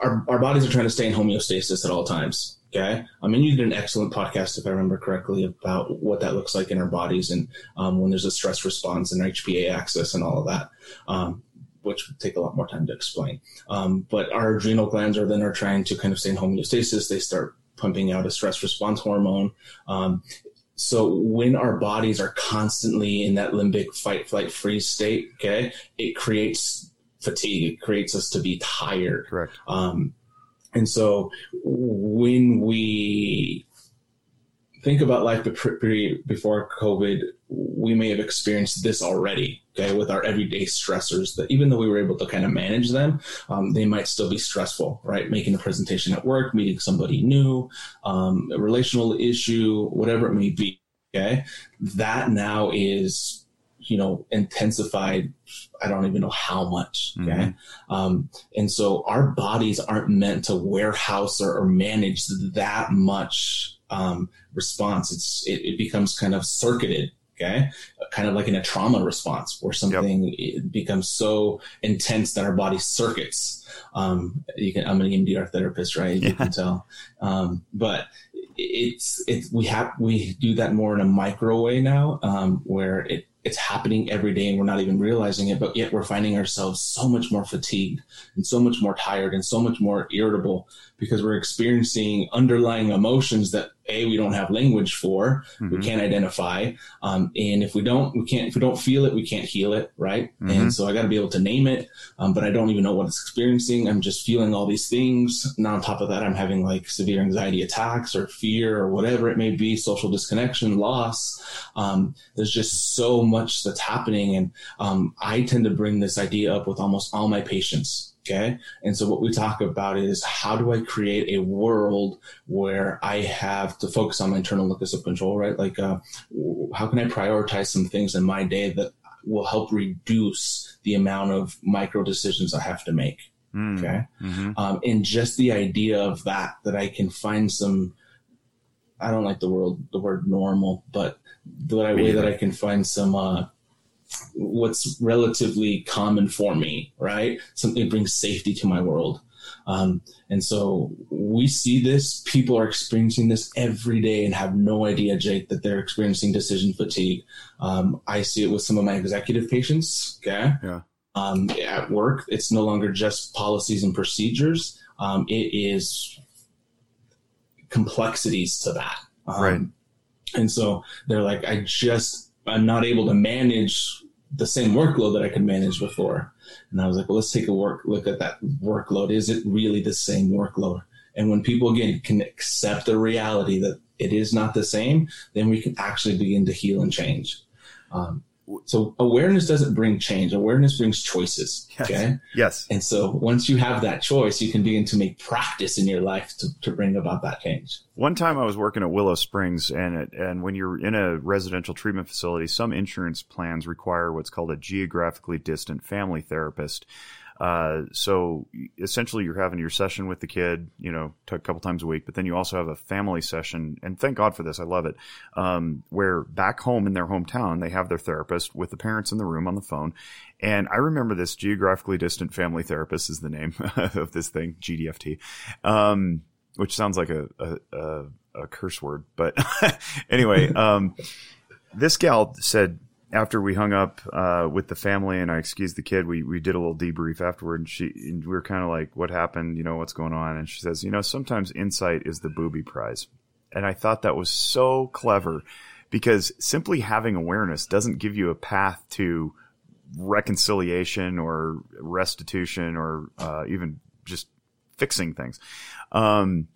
our, our bodies are trying to stay in homeostasis at all times. Okay. I mean, you did an excellent podcast, if I remember correctly, about what that looks like in our bodies and um, when there's a stress response and HPA axis and all of that, um, which would take a lot more time to explain. Um, but our adrenal glands are then are trying to kind of stay in homeostasis. They start pumping out a stress response hormone. Um, so when our bodies are constantly in that limbic fight, flight, freeze state, okay, it creates fatigue. It creates us to be tired. Correct. Um, and so when we think about life the pre before COVID, we may have experienced this already, okay, with our everyday stressors that even though we were able to kind of manage them, um, they might still be stressful, right? Making a presentation at work, meeting somebody new, um, a relational issue, whatever it may be, okay? That now is you know, intensified. I don't even know how much. Okay. Mm-hmm. Um, and so our bodies aren't meant to warehouse or, or manage that much, um, response. It's, it, it, becomes kind of circuited. Okay. Kind of like in a trauma response where something yep. becomes so intense that our body circuits. Um, you can, I'm an EMDR therapist, right? You can tell. Um, but it's, it's, we have, we do that more in a micro way now, um, where it, it's happening every day and we're not even realizing it, but yet we're finding ourselves so much more fatigued and so much more tired and so much more irritable because we're experiencing underlying emotions that a we don't have language for mm-hmm. we can't identify um, and if we don't we can't if we don't feel it we can't heal it right? Mm-hmm. and so i got to be able to name it um, but i don't even know what it's experiencing. I'm just feeling all these things. Now on top of that i'm having like severe anxiety attacks or fear or whatever it may be social disconnection loss. Um, there's just so much that's happening and um, i tend to bring this idea up with almost all my patients Okay. And so what we talk about is how do I create a world where I have to focus on my internal locus of control, right? Like, uh, how can I prioritize some things in my day that will help reduce the amount of micro decisions I have to make? Mm. Okay. Mm-hmm. Um, and just the idea of that, that I can find some, I don't like the word, the word normal, but the way that I can find some, uh, what's relatively common for me, right? Something that brings safety to my world. Um, and so we see this. People are experiencing this every day and have no idea, Jake, that they're experiencing decision fatigue. Um, I see it with some of my executive patients. Okay. Yeah. Um, at work, it's no longer just policies and procedures. Um, it is complexities to that. Um, right. And so they're like, I just I'm not able to manage the same workload that I could manage before. And I was like, well, let's take a work look at that workload. Is it really the same workload? And when people again can accept the reality that it is not the same, then we can actually begin to heal and change. Um, so awareness doesn't bring change. Awareness brings choices. Yes. Okay. Yes. And so once you have that choice, you can begin to make practice in your life to, to bring about that change. One time I was working at Willow Springs and it, and when you're in a residential treatment facility, some insurance plans require what's called a geographically distant family therapist. Uh, so essentially, you're having your session with the kid, you know, a couple times a week, but then you also have a family session. And thank God for this, I love it. Um, where back home in their hometown, they have their therapist with the parents in the room on the phone. And I remember this geographically distant family therapist is the name of this thing, GDFT, um, which sounds like a, a, a, a curse word. But anyway, um, this gal said, after we hung up uh, with the family and I excused the kid, we, we did a little debrief afterward. And she and we were kind of like, "What happened? You know, what's going on?" And she says, "You know, sometimes insight is the booby prize." and I thought that was so clever because simply having awareness doesn't give you a path to reconciliation or restitution or uh, even just fixing things. Um,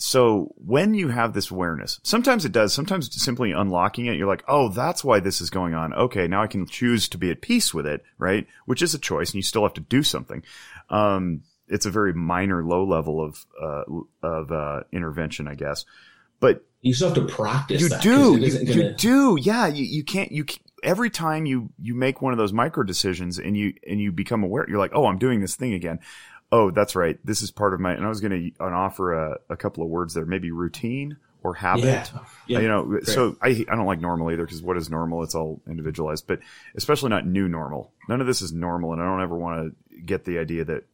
so when you have this awareness, sometimes it does, sometimes simply unlocking it, you're like, oh, that's why this is going on. Okay, now I can choose to be at peace with it, right? Which is a choice and you still have to do something. Um, it's a very minor, low level of, uh, of, uh, intervention, I guess. But you still have to practice you that, do, you, isn't you do. Yeah. You, you can't, you, every time you, you make one of those micro decisions and you, and you become aware, you're like, oh, I'm doing this thing again. Oh, that's right. This is part of my, and I was going to offer a, a couple of words there, maybe routine or habit. Yeah. Yeah. You know, so I, I don't like normal either because what is normal? It's all individualized, but especially not new normal. None of this is normal. And I don't ever want to get the idea that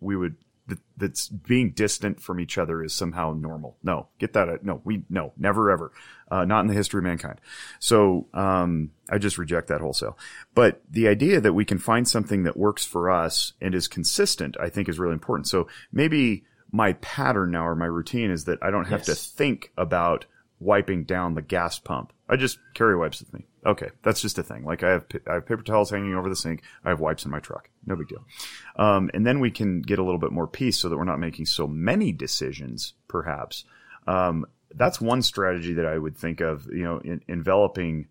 we would, that, that's being distant from each other is somehow normal. No, get that. out- No, we, no, never ever. Uh, not in the history of mankind. So, um, I just reject that wholesale. But the idea that we can find something that works for us and is consistent, I think is really important. So maybe my pattern now or my routine is that I don't have to think about wiping down the gas pump. I just carry wipes with me. Okay, that's just a thing. Like I have I have paper towels hanging over the sink. I have wipes in my truck. No big deal. Um, and then we can get a little bit more peace so that we're not making so many decisions. Perhaps um, that's one strategy that I would think of. You know, in, enveloping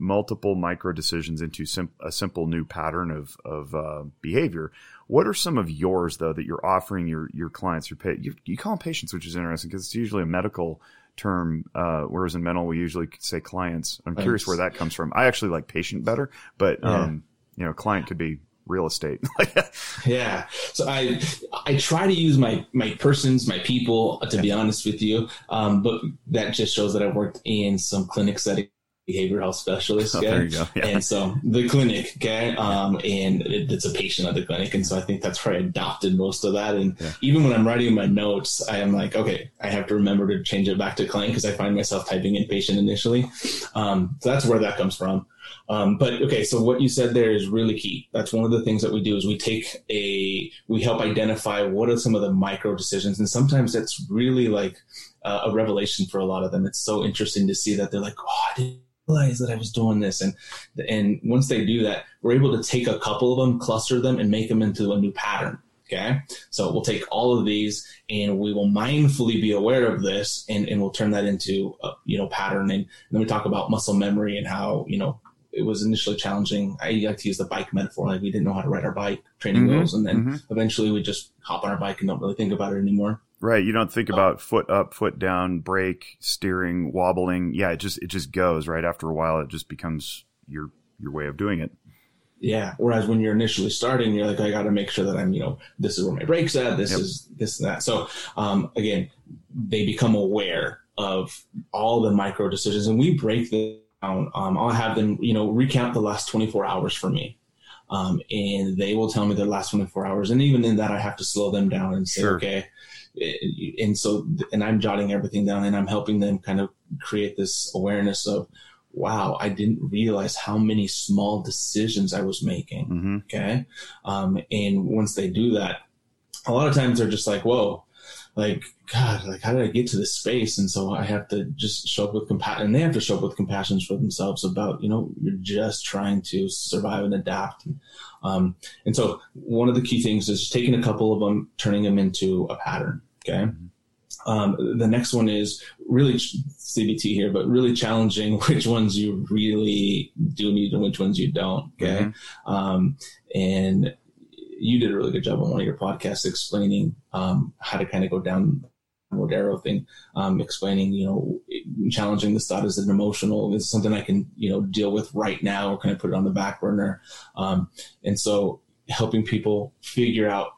multiple micro decisions into sim- a simple new pattern of of uh, behavior. What are some of yours though that you're offering your your clients? Your you, you call them patients, which is interesting because it's usually a medical term, uh, whereas in mental we usually say clients. I'm curious where that comes from. I actually like patient better, but um, you know, client could be real estate. Yeah. So I I try to use my my persons, my people, to be honest with you. Um, but that just shows that I've worked in some clinic setting behavioral health specialist. Oh, there you go. Yeah. And so the clinic, okay, um, and it, it's a patient at the clinic, and so I think that's where I adopted most of that. And Yeah. even when I'm writing my notes, I am like, okay, I have to remember to change it back to client because I find myself typing in patient initially. Um, so that's where that comes from. Um, but okay, so what you said there is really key. That's one of the things that we do is we take a we help identify what are some of the micro decisions, and sometimes that's really like uh, a revelation for a lot of them. It's so interesting to see that they're like, oh, I didn't realize that I was doing this, and and once they do that, we're able to take a couple of them, cluster them, and make them into a new pattern. Okay, so we'll take all of these and we will mindfully be aware of this, and, and we'll turn that into a, you know patterning. And then we talk about muscle memory and how you know it was initially challenging. I like to use the bike metaphor, like we didn't know how to ride our bike, training Mhm, wheels, and then mhm. eventually we just hop on our bike and don't really think about it anymore. Right. You don't think about foot up, foot down, brake, steering, wobbling. Yeah, it just it just goes right after a while. It just becomes your your way of doing it. Yeah. Whereas when you're initially starting, you're like, I got to make sure that I'm, you know, this is where my brakes at. This Yep. is this and that. So, um, again, they become aware of all the micro decisions and we break them down. Um, I'll have them, you know, recount the last 24 hours for me. Um, and they will tell me their last 24 hours. And even in that, I have to slow them down and say, Sure. okay. And so, and I'm jotting everything down and I'm helping them kind of create this awareness of, wow, I didn't realize how many small decisions I was making. hmm Okay. Um, and once they do that, a lot of times they're just like, whoa, like, God, like, how did I get to this space? And so I have to just show up with compassion, and they have to show up with compassion for themselves about, you know, you're just trying to survive and adapt. Um, and so one of the key things is taking a couple of them, turning them into a pattern. Okay. Um, the next one is really CBT here, but really challenging which ones you really do need and which ones you don't. Okay. Um, and you did a really good job on one of your podcasts explaining um, how to kind of go down the Modero thing, um, explaining, you know, challenging this thought is an emotional, is something I can, you know, deal with right now or can I put it on the back burner? Um, and so helping people figure out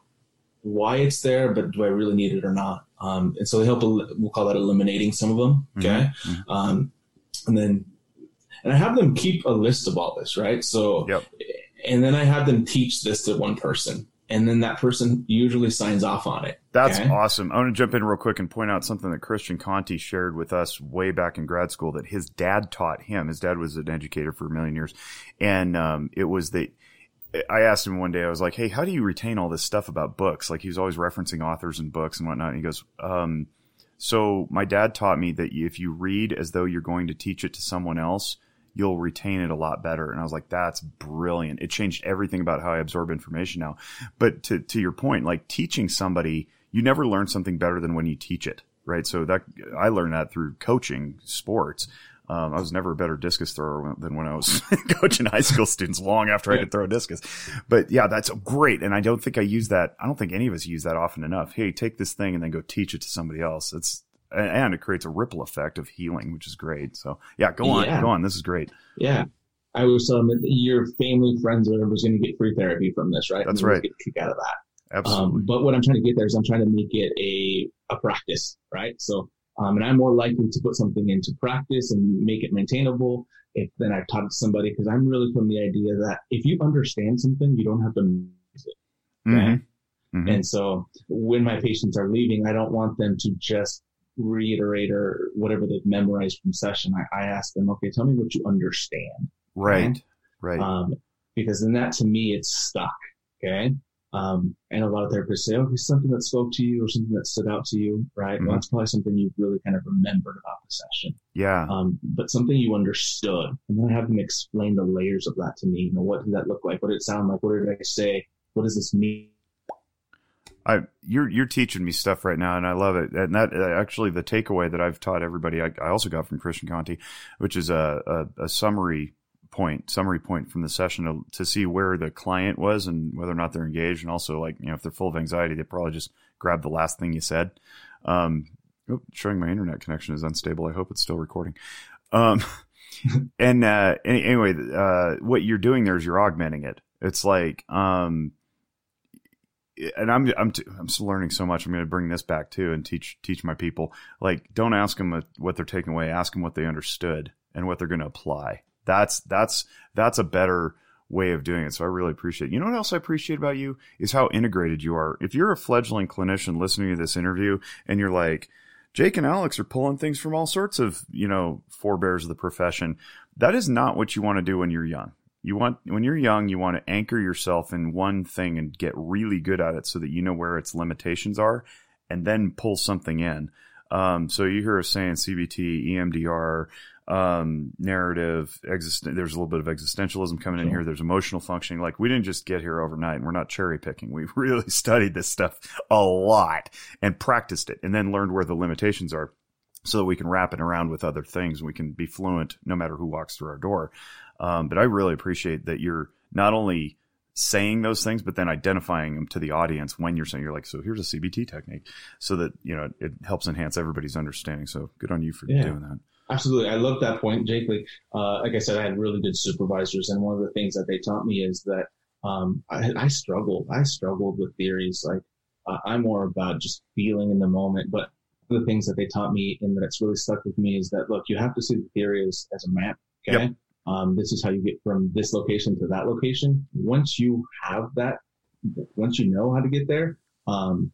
why it's there, but do I really need it or not? Um, and so they help, we'll call that eliminating some of them. Okay. Mhm. Um, and then, and I have them keep a list of all this, right? So, Yep. and then I have them teach this to one person, and then that person usually signs off on it. That's Okay. awesome. I want to jump in real quick and point out something that Christian Conti shared with us way back in grad school that his dad taught him. His dad was an educator for a million years. And um, it was that I asked him one day, I was like, hey, how do you retain all this stuff about books? Like he was always referencing authors and books and whatnot. And he goes, um, So my dad taught me that if you read as though you're going to teach it to someone else, you'll retain it a lot better. And I was like, that's brilliant. It changed everything about how I absorb information now. But to, to your point, like teaching somebody, you never learn something better than when you teach it, right? So that I learned that through coaching sports. Um, I was never a better discus thrower than when I was coaching high school students long after I could throw a discus. But yeah, that's great. And I don't think I use that. I don't think any of us use that often enough. Hey, take this thing and then go teach it to somebody else. It's, and it creates a ripple effect of healing, which is great. So yeah, go on, yeah. go on. This is great. Yeah. I was telling um, your family, friends, or whoever's going to get free therapy from this, right? That's right. Get a kick out of that. Absolutely. Um, but what I'm trying to get there is I'm trying to make it a, a practice, right? So um, and I'm more likely to put something into practice and make it maintainable if then I've taught it to somebody because I'm really from the idea that if you understand something, you don't have to use it. Okay? Mm-hmm. Mm-hmm. And so when my patients are leaving, I don't want them to just reiterate or whatever they've memorized from session. I, I ask them, okay, tell me what you understand. Right. Okay? Right. Um, because then that to me, it's stuck. Okay. Um, and a lot of therapists say, okay, something that spoke to you or something that stood out to you, right? Mm-hmm. Well, that's probably something you've really kind of remembered about the session. Yeah. Um, but something you understood. And then I have them explain the layers of that to me. You know, what did that look like? What did it sound like? What did I say? What does this mean? I you're you're teaching me stuff right now, and I love it. And that uh, actually the takeaway that I've taught everybody, I, I also got from Christian Conti, which is a, a, a summary point, summary point from the session to, to see where the client was and whether or not they're engaged. And also, like, you know, if they're full of anxiety, they probably just grab the last thing you said. Um, oh, showing my internet connection is unstable. I hope it's still recording. Um, and, uh, anyway, uh, what you're doing there is you're augmenting it. It's like, um, and I'm I'm t- I'm still learning so much. I'm going to bring this back too and teach teach my people. Like, don't ask them what they're taking away. Ask them what they understood and what they're going to apply. That's that's that's a better way of doing it. So I really appreciate. It. You know what else I appreciate about you is how integrated you are. If you're a fledgling clinician listening to this interview and you're like, Jake and Alex are pulling things from all sorts of, you know, forebears of the profession. That is not what you want to do when you're young. You want when you're young, you want to anchor yourself in one thing and get really good at it so that you know where its limitations are and then pull something in. Um, so you hear us saying CBT, EMDR, um, narrative. Exist- there's a little bit of existentialism coming in here. There's emotional functioning. Like we didn't just get here overnight, and we're not cherry picking. We really studied this stuff a lot and practiced it, and then learned where the limitations are, so that we can wrap it around with other things. We can be fluent no matter who walks through our door. Um, but I really appreciate that you're not only saying those things, but then identifying them to the audience when you're saying you're like, so here's a CBT technique, so that you know it helps enhance everybody's understanding. So good on you for yeah. doing that. Absolutely. I love that point, Jake. Like, uh, like I said, I had really good supervisors. And one of the things that they taught me is that, um, I, I struggled. I struggled with theories. Like, uh, I'm more about just feeling in the moment. But the things that they taught me and that's really stuck with me is that, look, you have to see the theory as, as a map. Okay. Yep. Um, this is how you get from this location to that location. Once you have that, once you know how to get there, um,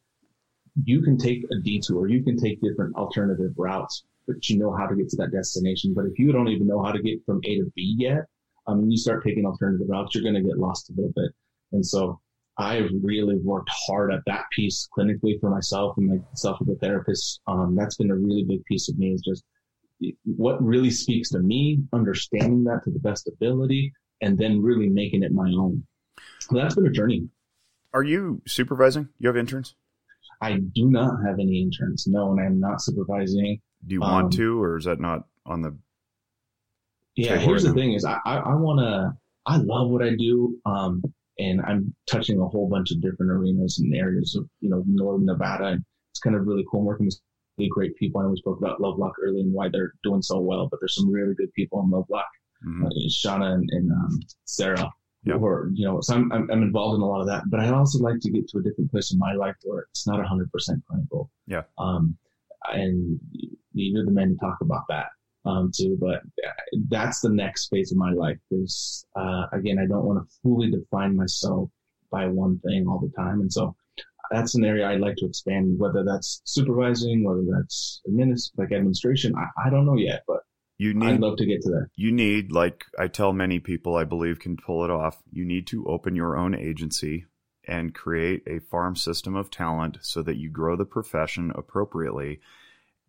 you can take a detour. You can take different alternative routes but you know how to get to that destination. But if you don't even know how to get from A to B yet, I mean, you start taking alternative routes, you're going to get lost a little bit. And so I really worked hard at that piece clinically for myself and myself with a therapist. Um, that's been a really big piece of me is just what really speaks to me, understanding that to the best ability, and then really making it my own. So that's been a journey. Are you supervising? You have interns? I do not have any interns. No, and I'm not supervising. Do you want um, to, or is that not on the? Yeah, here's the thing: is I I, I want to. I love what I do, um, and I'm touching a whole bunch of different arenas and areas of you know northern Nevada, and it's kind of really cool working with really great people. I know we spoke about Love Lovelock early and why they're doing so well, but there's some really good people in Lovelock, mm-hmm. uh, Shauna and, and um, Sarah. Yep. Or, you know, so I'm, I'm, I'm, involved in a lot of that, but I'd also like to get to a different place in my life where it's not 100% clinical. Yeah. Um, and you're the man to talk about that um, too. But that's the next phase of my life because uh, again, I don't want to fully define myself by one thing all the time, and so that's an area I'd like to expand. Whether that's supervising, whether that's administ- like administration, I, I don't know yet, but you need, I'd love to get to that. You need, like I tell many people, I believe can pull it off. You need to open your own agency and create a farm system of talent so that you grow the profession appropriately.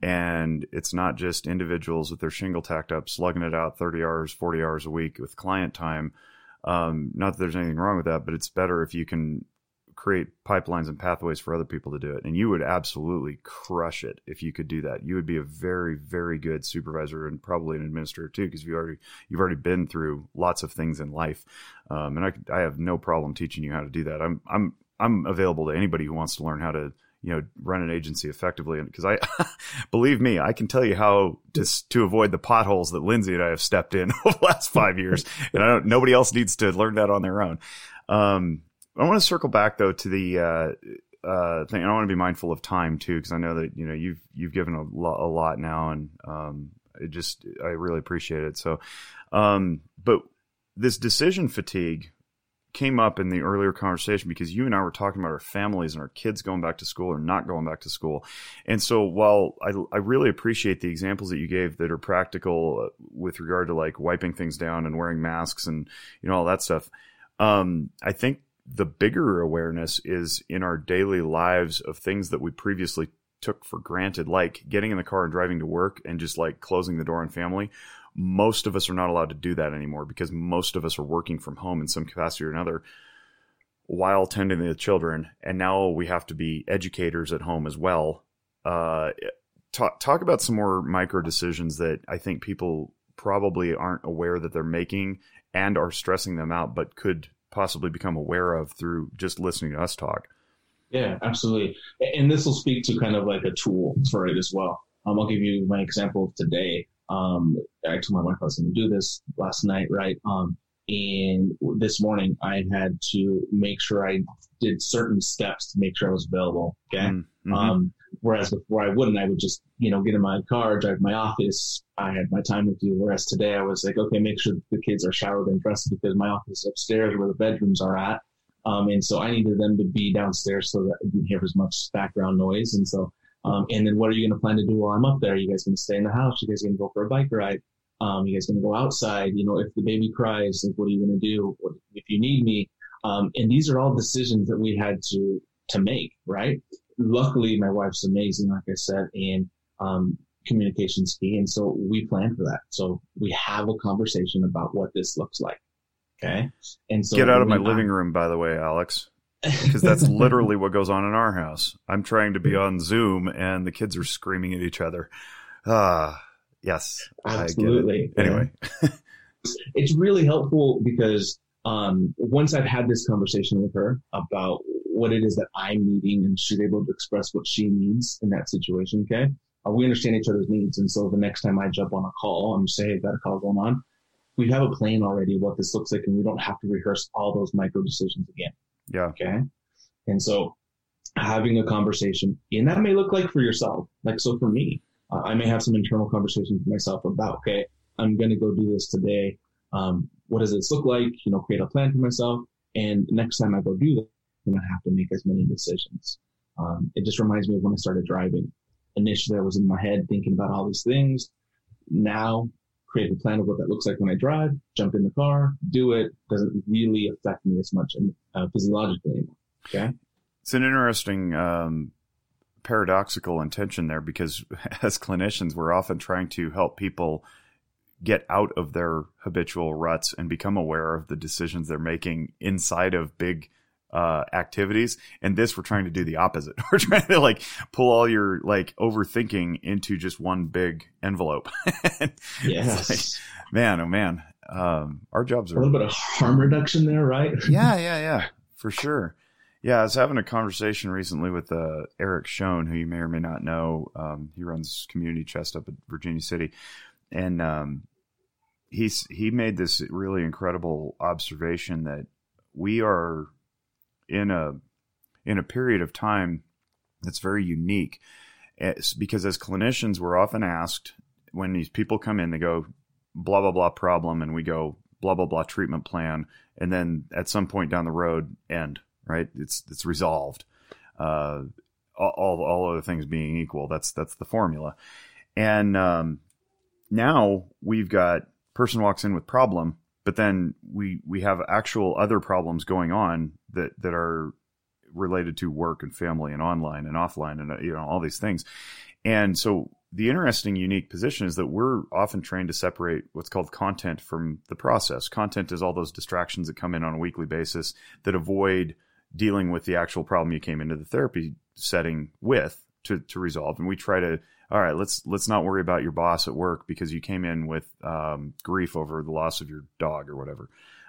And it's not just individuals with their shingle tacked up slugging it out 30 hours 40 hours a week with client time. Um, not that there's anything wrong with that but it's better if you can create pipelines and pathways for other people to do it. And you would absolutely crush it if you could do that. You would be a very very good supervisor and probably an administrator too because you already you've already been through lots of things in life. Um, and I, I have no problem teaching you how to do that. I'm i'm i'm available to anybody who wants to learn how to you know run an agency effectively. Because i believe me i can tell you how to, to avoid the potholes that lindsay and i have stepped in over the last five years. And i don't nobody else needs to learn that on their own. Um, i want to circle back though to the uh, uh, thing i want to be mindful of time too because i know that you know you've you've given a lot, a lot now and um, it just i really appreciate it so um, but this decision fatigue came up in the earlier conversation because you and I were talking about our families and our kids going back to school or not going back to school. And so while I, I really appreciate the examples that you gave that are practical uh, with regard to like wiping things down and wearing masks and, you know, all that stuff, um, I think the bigger awareness is in our daily lives of things that we previously took for granted, like getting in the car and driving to work and just like closing the door on family most of us are not allowed to do that anymore because most of us are working from home in some capacity or another while tending to the children. And now we have to be educators at home as well. Uh, talk, talk about some more micro decisions that I think people probably aren't aware that they're making and are stressing them out, but could possibly become aware of through just listening to us talk. Yeah, absolutely. And this will speak to kind of like a tool for it as well. Um, I'll give you my example of today. Um, I told my wife I was going to do this last night, right? Um, and this morning I had to make sure I did certain steps to make sure I was available. Okay. Mm-hmm. Um, whereas before I wouldn't, I would just, you know, get in my car, drive to my office. I had my time with you. Whereas today I was like, okay, make sure the kids are showered and dressed because my office is upstairs where the bedrooms are at. Um, and so I needed them to be downstairs so that I didn't hear as much background noise. And so um, and then what are you going to plan to do while I'm up there? Are you guys going to stay in the house? Are you guys going to go for a bike ride? Um, you guys going to go outside? You know, if the baby cries, like, what are you going to do? If you need me? Um, and these are all decisions that we had to, to make, right? Luckily, my wife's amazing, like I said, and, um, communication's key. And so we plan for that. So we have a conversation about what this looks like. Okay. And so get out of my living room, by the way, Alex because that's literally what goes on in our house. I'm trying to be on Zoom and the kids are screaming at each other. Ah, uh, yes, absolutely. Anyway, it's really helpful because um, once I've had this conversation with her about what it is that I'm needing, and she's able to express what she needs in that situation. Okay, uh, we understand each other's needs, and so the next time I jump on a call, I'm say, "Hey, got a call going on." We have a plan already what this looks like, and we don't have to rehearse all those micro decisions again. Yeah. Okay. And so having a conversation, and that may look like for yourself. Like, so for me, uh, I may have some internal conversations with myself about, okay, I'm going to go do this today. Um, what does this look like? You know, create a plan for myself. And next time I go do that, I'm going to have to make as many decisions. Um, it just reminds me of when I started driving. Initially, I was in my head thinking about all these things. Now create a plan of what that looks like when I drive, jump in the car, do it. Doesn't really affect me as much uh, physiologically anymore. Okay. It's an interesting, um, paradoxical intention there because as clinicians, we're often trying to help people get out of their habitual ruts and become aware of the decisions they're making inside of big uh, activities. And this, we're trying to do the opposite. We're trying to like pull all your like overthinking into just one big envelope. yes. Like, man, oh man. Um, our jobs are a little bit of harm reduction there, right? yeah, yeah, yeah, for sure. Yeah, I was having a conversation recently with uh, Eric Schoen, who you may or may not know. Um, he runs Community Chest up at Virginia City, and um, he's he made this really incredible observation that we are in a in a period of time that's very unique. It's because as clinicians, we're often asked when these people come in, they go blah blah blah problem, and we go blah blah blah treatment plan, and then at some point down the road, end. Right? It's it's resolved. Uh, all all other things being equal, that's that's the formula. And um, now we've got person walks in with problem, but then we we have actual other problems going on that that are related to work and family and online and offline and you know all these things and so the interesting, unique position is that we're often trained to separate what's called content from the process. Content is all those distractions that come in on a weekly basis that avoid dealing with the actual problem you came into the therapy setting with to, to resolve. And we try to, all right, let's let's not worry about your boss at work because you came in with um, grief over the loss of your dog or whatever.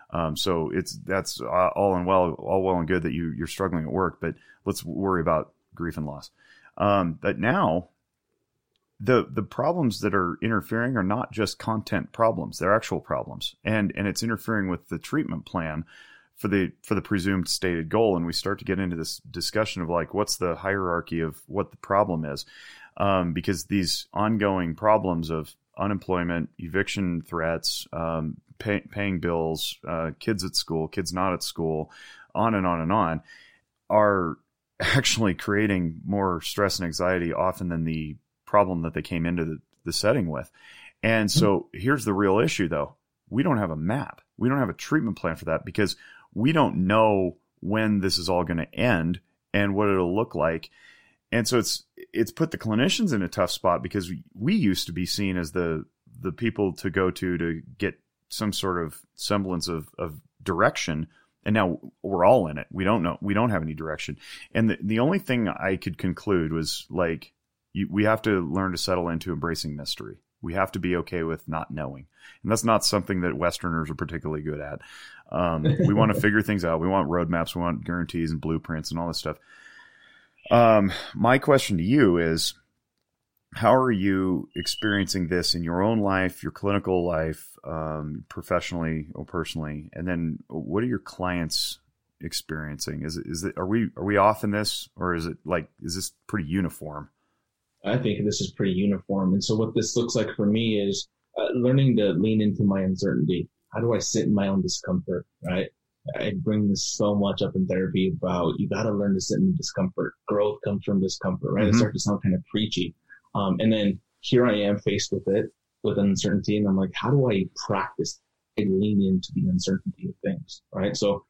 Um, so it's that's all and well, all well and good that you you're struggling at work, but let's worry about grief and loss. Um, but now the the problems that are interfering are not just content problems; they're actual problems, and and it's interfering with the treatment plan for the for the presumed stated goal. And we start to get into this discussion of like, what's the hierarchy of what the problem is, um, because these ongoing problems of unemployment, eviction threats, um, pay, paying bills, uh, kids at school, kids not at school, on and on and on, are actually creating more stress and anxiety often than the problem that they came into the, the setting with. And so here's the real issue though. We don't have a map. We don't have a treatment plan for that because we don't know when this is all going to end and what it'll look like. And so it's it's put the clinicians in a tough spot because we, we used to be seen as the the people to go to to get some sort of semblance of, of direction and now we're all in it we don't know we don't have any direction and the, the only thing i could conclude was like you, we have to learn to settle into embracing mystery. We have to be okay with not knowing. And that's not something that Westerners are particularly good at. Um, we want to figure things out. We want roadmaps. We want guarantees and blueprints and all this stuff. Um, my question to you is how are you experiencing this in your own life, your clinical life, um, professionally or personally? And then what are your clients experiencing? Is is it, are we, are we off in this or is it like, is this pretty uniform? I think this is pretty uniform. And so what this looks like for me is uh, learning to lean into my uncertainty. How do I sit in my own discomfort, right? I bring this so much up in therapy about you got to learn to sit in discomfort. Growth comes from discomfort, right? Mm-hmm. It starts to sound kind of preachy. Um, and then here I am faced with it, with uncertainty. And I'm like, how do I practice and lean into the uncertainty of things, right? So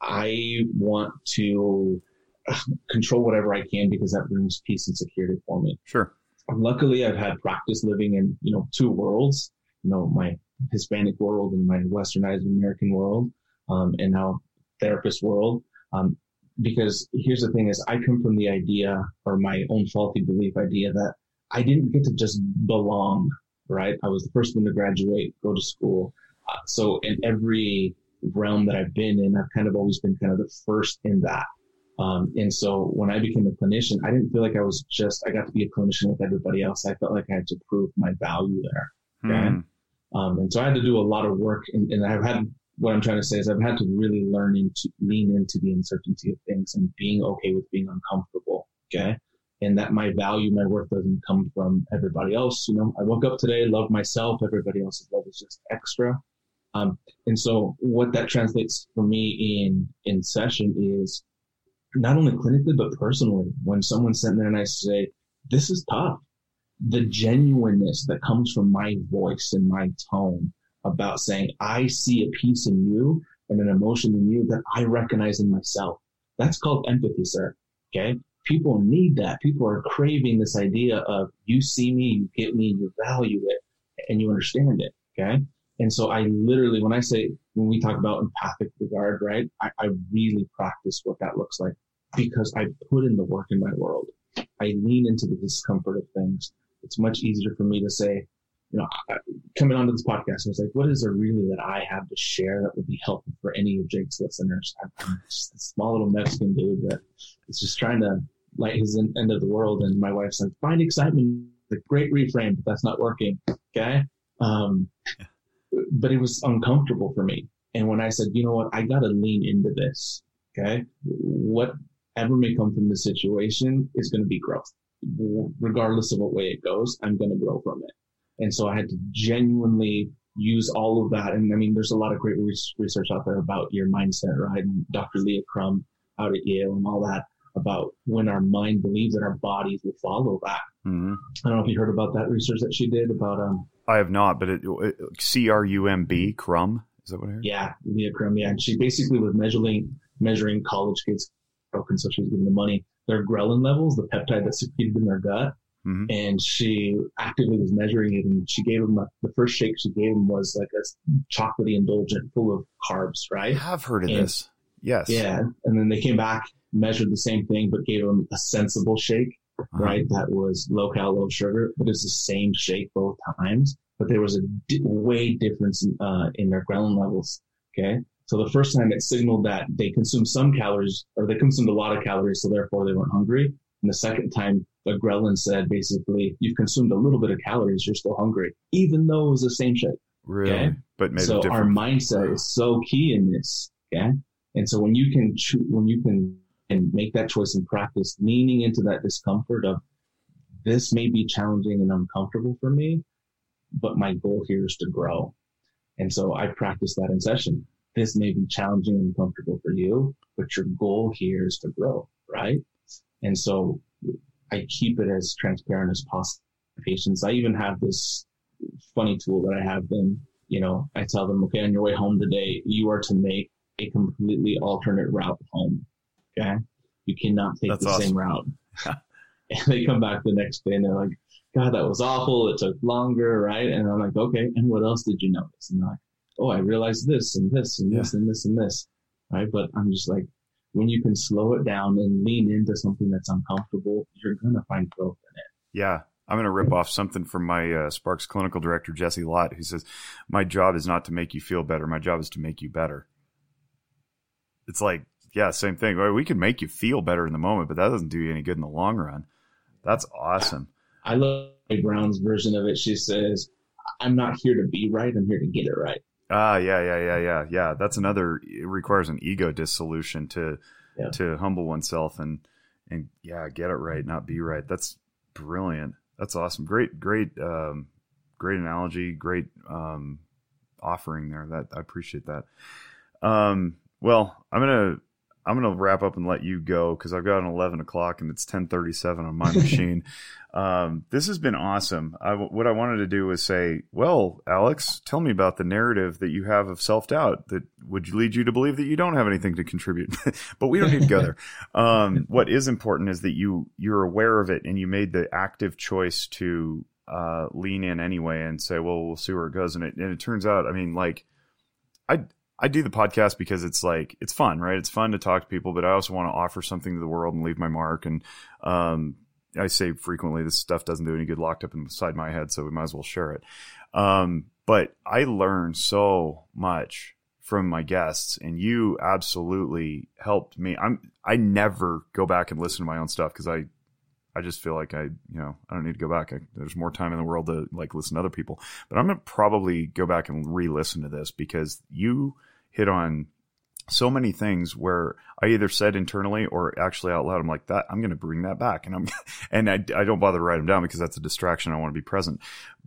I want to control whatever I can because that brings peace and security for me. Sure. luckily, I've had practice living in you know two worlds. You know, my Hispanic world and my Westernized American world, um, and now therapist world. Um, because here's the thing: is I come from the idea or my own faulty belief idea that I didn't get to just belong. Right? I was the first one to graduate, go to school. Uh, so in every realm that I've been in, I've kind of always been kind of the first in that. Um, and so when I became a clinician, I didn't feel like I was just, I got to be a clinician with everybody else. I felt like I had to prove my value there. Okay. Mm. Um, and so I had to do a lot of work and, and I've had, what I'm trying to say is I've had to really learn into, lean into the uncertainty of things and being okay with being uncomfortable. Okay. And that my value, my worth doesn't come from everybody else. You know, I woke up today, love myself. Everybody else's love is just extra. Um, and so what that translates for me in, in session is not only clinically, but personally, when someone's sitting there and I say, this is tough, the genuineness that comes from my voice and my tone about saying, I see a piece in you and an emotion in you that I recognize in myself. That's called empathy, sir. Okay. People need that. People are craving this idea of you see me, you get me, you value it, and you understand it. Okay. And so I literally, when I say, when we talk about empathic regard, right, I, I really practice what that looks like because I put in the work in my world. I lean into the discomfort of things. It's much easier for me to say, you know, coming onto this podcast, I was like, what is there really that I have to share that would be helpful for any of Jake's listeners? I'm just a small little Mexican dude that is just trying to light his end of the world. And my wife's like, find excitement. The great reframe, but that's not working. Okay. Um, but it was uncomfortable for me. And when I said, you know what, I got to lean into this. Okay. Whatever may come from the situation is going to be growth. Regardless of what way it goes, I'm going to grow from it. And so I had to genuinely use all of that. And I mean, there's a lot of great research out there about your mindset, right? And Dr. Leah Crum out at Yale and all that about when our mind believes that our bodies will follow that. Mm-hmm. I don't know if you heard about that research that she did about, um, I have not, but it, it C R U M B Crum. Is that what I heard? Yeah, Leah Crum. Yeah. And she basically was measuring, measuring college kids broken, so she was giving them money. Their ghrelin levels, the peptide that's secreted in their gut, mm-hmm. and she actively was measuring it. And she gave him a, the first shake she gave him was like a chocolatey indulgent, full of carbs. Right? I have heard of and, this. Yes. Yeah, and then they came back, measured the same thing, but gave him a sensible shake. Uh-huh. Right, that was low cal, low sugar, but it's the same shake both times. But there was a di- way difference in, uh, in their ghrelin levels. Okay, so the first time it signaled that they consumed some calories or they consumed a lot of calories, so therefore they weren't hungry. And the second time, the ghrelin said basically, you've consumed a little bit of calories, you're still hungry, even though it was the same shake. Really? Okay? But made so our mindset is so key in this. Okay. And so when you can cho- when you can and make that choice in practice, leaning into that discomfort of this may be challenging and uncomfortable for me, but my goal here is to grow. And so I practice that in session this may be challenging and uncomfortable for you, but your goal here is to grow, right? And so I keep it as transparent as possible. Patients, I even have this funny tool that I have them, you know, I tell them, okay, on your way home today, you are to make a completely alternate route home. Okay. You cannot take That's the awesome. same route. and they come back the next day and they're like, God, that was awful. It took longer, right? And I'm like, okay, and what else did you notice? And they're like, oh, I realized this and this and this and this and this, right? But I'm just like, when you can slow it down and lean into something that's uncomfortable, you're going to find growth in it. Yeah. I'm going to rip off something from my uh, Sparks clinical director, Jesse Lott, who says, My job is not to make you feel better. My job is to make you better. It's like, yeah, same thing. We can make you feel better in the moment, but that doesn't do you any good in the long run. That's awesome. I love Brown's version of it. She says, I'm not here to be right. I'm here to get it right. Ah, yeah, yeah, yeah, yeah, yeah. That's another. It requires an ego dissolution to yeah. to humble oneself and and yeah, get it right, not be right. That's brilliant. That's awesome. Great, great, um, great analogy. Great um, offering there. That I appreciate that. Um, well, I'm gonna I'm going to wrap up and let you go because I've got an 11 o'clock and it's 1037 on my machine. um, this has been awesome. I, what I wanted to do was say, well, Alex, tell me about the narrative that you have of self doubt that would lead you to believe that you don't have anything to contribute, but we don't need to go there. Um, what is important is that you, you're aware of it and you made the active choice to, uh, lean in anyway and say, well, we'll see where it goes. And it, and it turns out, I mean, like, I, I do the podcast because it's like it's fun, right? It's fun to talk to people, but I also want to offer something to the world and leave my mark. And um, I say frequently, this stuff doesn't do any good locked up inside my head, so we might as well share it. Um, but I learn so much from my guests, and you absolutely helped me. I'm I never go back and listen to my own stuff because I I just feel like I, you know, I don't need to go back. I, there's more time in the world to like listen to other people. But I'm going to probably go back and re-listen to this because you hit on so many things where I either said internally or actually out loud, I'm like that. I'm going to bring that back, and I'm and I, I don't bother to write them down because that's a distraction. I want to be present.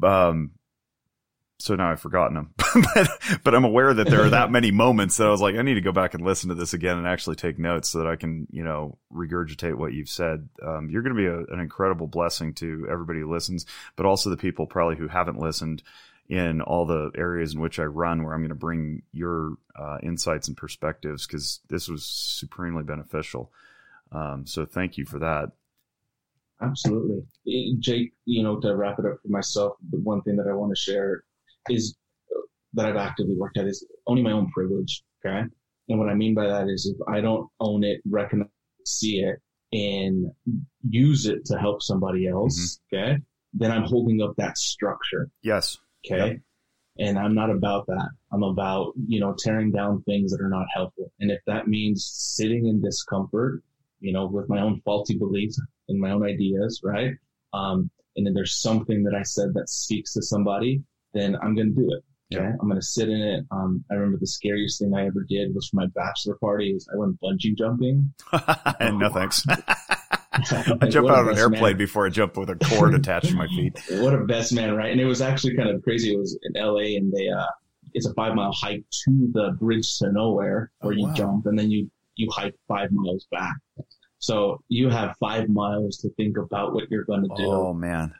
Um, so now I've forgotten them. but, but I'm aware that there are that many moments that I was like, I need to go back and listen to this again and actually take notes so that I can, you know, regurgitate what you've said. Um, you're going to be a, an incredible blessing to everybody who listens, but also the people probably who haven't listened in all the areas in which I run, where I'm going to bring your uh, insights and perspectives because this was supremely beneficial. Um, so thank you for that. Absolutely. Jake, you know, to wrap it up for myself, the one thing that I want to share is that I've actively worked at is owning my own privilege. Okay. And what I mean by that is if I don't own it, recognize, see it, and use it to help somebody else, mm-hmm. okay, then I'm holding up that structure. Yes. Okay. Yep. And I'm not about that. I'm about, you know, tearing down things that are not helpful. And if that means sitting in discomfort, you know, with my own faulty beliefs and my own ideas, right? Um, and then there's something that I said that speaks to somebody, then I'm going to do it. Okay. Yeah. I'm going to sit in it. Um, I remember the scariest thing I ever did was for my bachelor party is I went bungee jumping. um, no thanks. I jump out of an airplane man. before I jump with a cord attached to my feet. What a best man, right? And it was actually kind of crazy. It was in LA and they, uh, it's a five mile hike to the bridge to nowhere where oh, you wow. jump and then you, you hike five miles back. So you have five miles to think about what you're going to do. Oh man.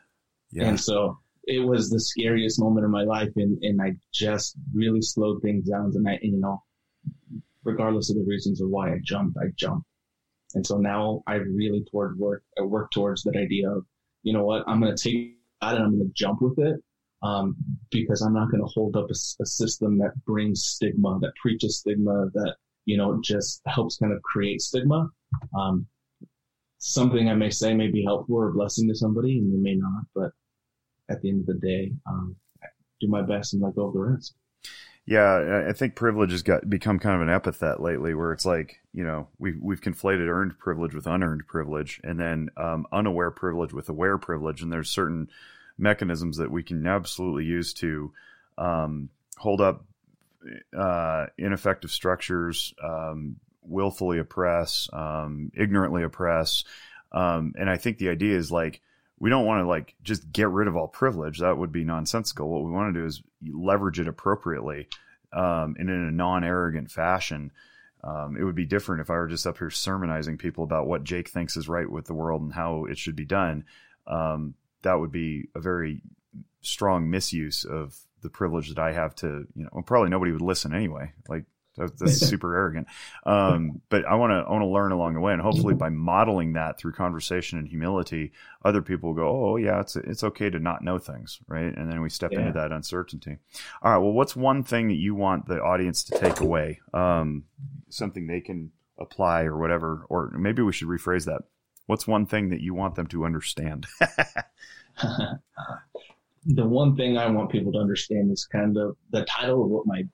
Yeah. And so it was the scariest moment of my life, and and I just really slowed things down. And I, you know, regardless of the reasons of why I jumped, I jumped. And so now I really toward work, I work towards that idea of you know what, I'm going to take that and I'm going to jump with it. Um, because I'm not going to hold up a, a, system that brings stigma, that preaches stigma, that, you know, just helps kind of create stigma. Um, something I may say may be helpful or a blessing to somebody and it may not, but at the end of the day, um, do my best and let go of the rest. Yeah, I think privilege has got become kind of an epithet lately, where it's like you know we've we've conflated earned privilege with unearned privilege, and then um, unaware privilege with aware privilege, and there's certain mechanisms that we can absolutely use to um, hold up uh, ineffective structures, um, willfully oppress, um, ignorantly oppress, um, and I think the idea is like we don't want to like just get rid of all privilege. That would be nonsensical. What we want to do is leverage it appropriately um, and in a non-arrogant fashion. Um, it would be different if I were just up here sermonizing people about what Jake thinks is right with the world and how it should be done. Um, that would be a very strong misuse of the privilege that I have to, you know, well, probably nobody would listen anyway. Like that's super arrogant. Um, but I want to I want to learn along the way, and hopefully by modeling that through conversation and humility, other people will go, oh yeah, it's it's okay to not know things, right? And then we step yeah. into that uncertainty. All right. Well, what's one thing that you want the audience to take away? Um, something they can apply or whatever, or maybe we should rephrase that. What's one thing that you want them to understand? the one thing I want people to understand is kind of the title of what my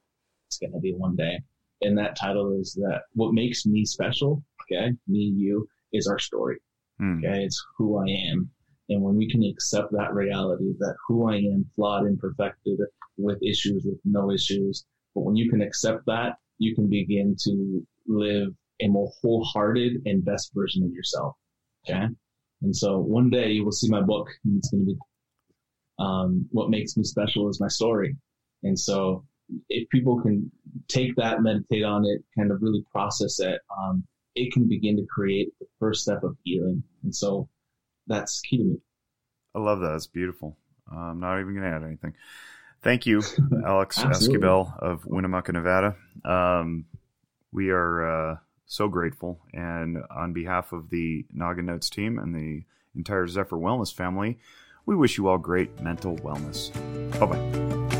it's going to be one day and that title is that what makes me special, okay, me, you, is our story. Hmm. Okay, it's who I am. And when we can accept that reality that who I am, flawed, imperfected, with issues, with no issues, but when you can accept that, you can begin to live a more wholehearted and best version of yourself. Okay. And so one day you will see my book and it's going to be, um, what makes me special is my story. And so if people can take that, meditate on it, kind of really process it, um, it can begin to create the first step of healing. And so that's key to me. I love that. It's beautiful. Uh, I'm not even going to add anything. Thank you, Alex Esquivel of Winnemucca, Nevada. Um, we are uh, so grateful. And on behalf of the Noggin Notes team and the entire Zephyr Wellness family, we wish you all great mental wellness. Bye bye.